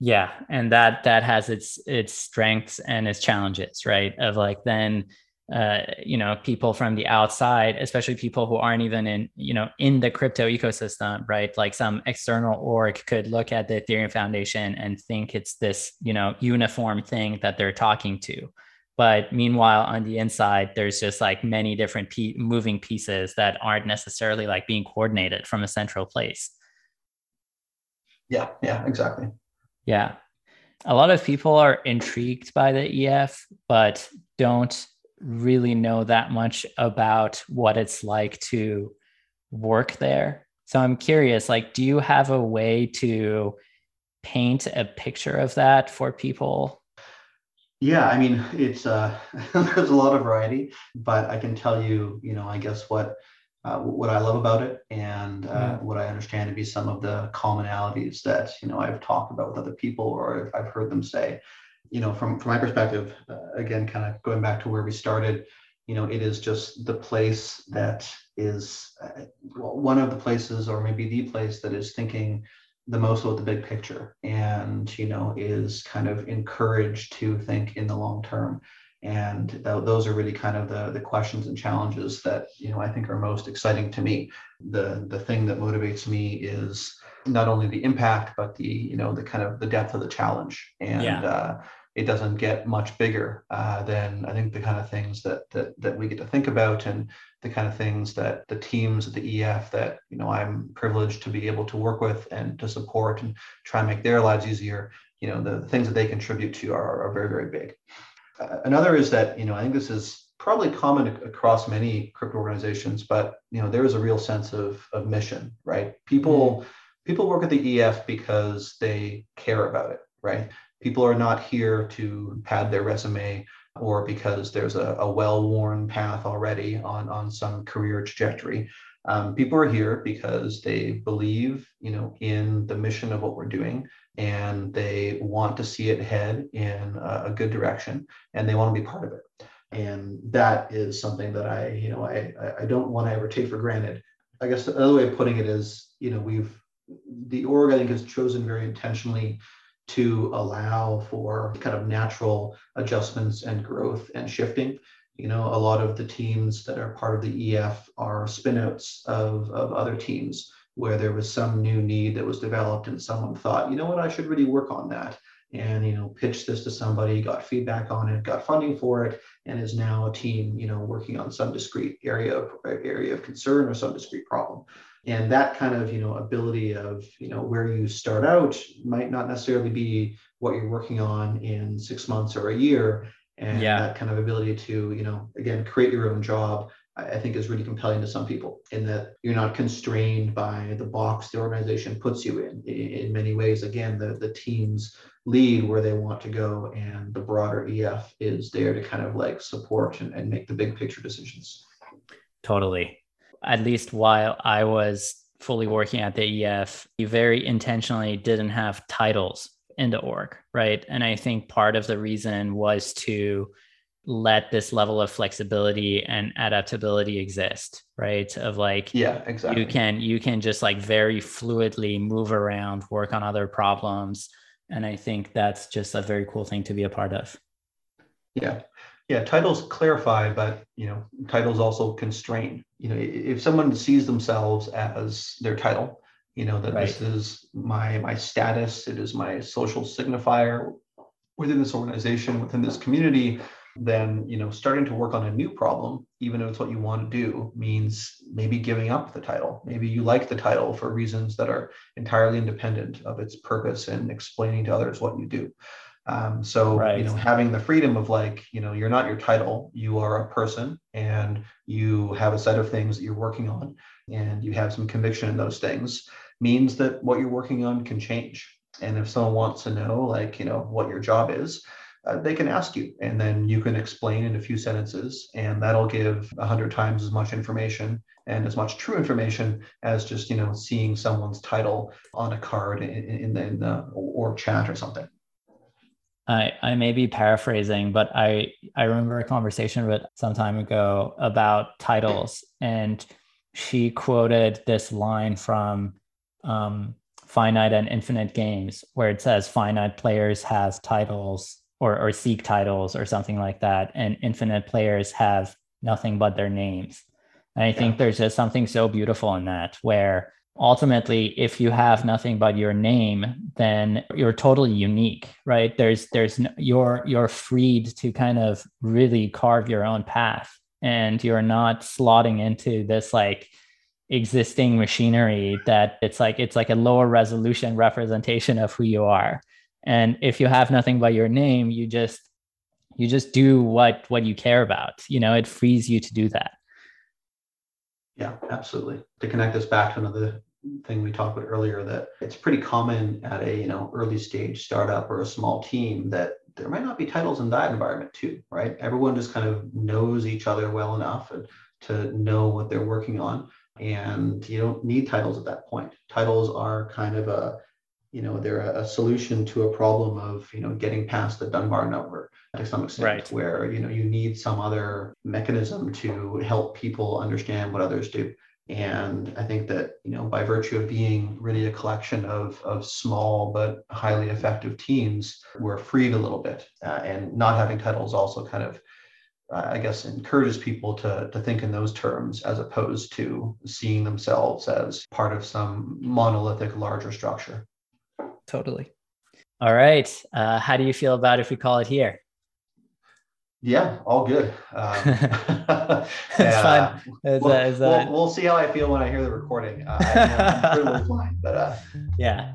Yeah and that that has its its strengths and its challenges right? Of like then uh, you know people from the outside especially people who aren't even in you know in the crypto ecosystem right? Like some external org could look at the ethereum foundation and think it's this you know uniform thing that they're talking to but meanwhile on the inside there's just like many different moving pieces that aren't necessarily like being coordinated from a central place yeah yeah exactly yeah. A lot of people are intrigued by the EF, but don't really know that much about what it's like to work there. So I'm curious, like, do you have a way to paint a picture of that for people? Yeah, I mean, it's uh, there's a lot of variety, but I can tell you, you know, I guess what uh, what I love about it and uh, yeah. what I understand to be some of the commonalities that you know I've talked about with other people or I've heard them say. You know, from from my perspective, uh, again, kind of going back to where we started, you know, it is just the place that is uh, one of the places, or maybe the place that is thinking the most about the big picture and you know is kind of encouraged to think in the long term. And th- those are really kind of the, the questions and challenges that you know i think are most exciting to me. The the thing that motivates me is not only the impact but the you know the kind of the depth of the challenge. And yeah. uh, it doesn't get much bigger uh, than I think the kind of things that, that that we get to think about and the kind of things that the teams at the EF that you know I'm privileged to be able to work with and to support and try and make their lives easier. You know the things that they contribute to are, are very very big. Uh, another is that you know I think this is probably common across many crypto organizations, but you know there is a real sense of of mission, right? People mm-hmm. people work at the EF because they care about it, right? People are not here to pad their resume or because there's a, a well-worn path already on, on some career trajectory. Um, people are here because they believe, you know, in the mission of what we're doing, and they want to see it head in a, a good direction, and they want to be part of it. And that is something that I, you know, I I don't want to ever take for granted. I guess another way of putting it is, you know, we've the org I think has chosen very intentionally to allow for kind of natural adjustments and growth and shifting. You know, a lot of the teams that are part of the EF are spinouts of, of other teams where there was some new need that was developed and someone thought, you know what, I should really work on that. And, you know, pitched this to somebody, got feedback on it, got funding for it, and is now a team, you know, working on some discrete area of area of concern or some discrete problem and that kind of you know ability of you know where you start out might not necessarily be what you're working on in six months or a year and yeah. that kind of ability to you know again create your own job I think is really compelling to some people in that you're not constrained by the box the organization puts you in. In many ways, again, the, the teams lead where they want to go, and the broader EF is there to kind of like support and, and make the big picture decisions. Totally at least while I was fully working at the EF, you very intentionally didn't have titles in the org, right? And I think part of the reason was to let this level of flexibility and adaptability exist right of like yeah exactly you can you can just like very fluidly move around work on other problems and i think that's just a very cool thing to be a part of yeah yeah, titles clarify, but you know, titles also constrain. You know, if someone sees themselves as their title, you know that right. this is my my status, it is my social signifier within this organization, within this community, then you know, starting to work on a new problem, even if it's what you want to do, means maybe giving up the title. Maybe you like the title for reasons that are entirely independent of its purpose and explaining to others what you do. Um, so right. you know, having the freedom of like, you know, you're not your title, you are a person, and you have a set of things that you're working on, and you have some conviction in those things, means that what you're working on can change. And if someone wants to know, like, you know, what your job is, uh, they can ask you, and then you can explain in a few sentences, and that'll give a hundred times as much information and as much true information as just you know seeing someone's title on a card in, in, the, in the or chat or something. I, I may be paraphrasing, but I, I remember a conversation with some time ago about titles, and she quoted this line from um, Finite and Infinite Games, where it says finite players have titles or, or seek titles or something like that, and infinite players have nothing but their names. And I yeah. think there's just something so beautiful in that, where ultimately if you have nothing but your name then you're totally unique right there's there's no, you're you're freed to kind of really carve your own path and you're not slotting into this like existing machinery that it's like it's like a lower resolution representation of who you are and if you have nothing but your name you just you just do what what you care about you know it frees you to do that yeah, absolutely. To connect this back to another thing we talked about earlier, that it's pretty common at a you know early stage startup or a small team that there might not be titles in that environment too, right? Everyone just kind of knows each other well enough and to know what they're working on. And you don't need titles at that point. Titles are kind of a, you know, they're a solution to a problem of, you know, getting past the Dunbar number to some extent, right. where, you know, you need some other mechanism to help people understand what others do. And I think that, you know, by virtue of being really a collection of, of small but highly effective teams, we're freed a little bit. Uh, and not having titles also kind of, uh, I guess, encourages people to, to think in those terms as opposed to seeing themselves as part of some monolithic larger structure. Totally. All right. Uh, how do you feel about if we call it here? Yeah, all good. Um, it's fine. Is, we'll, uh, is, uh, we'll, we'll, see how I feel when I hear the recording. Uh, I, am pretty fine, but uh, yeah,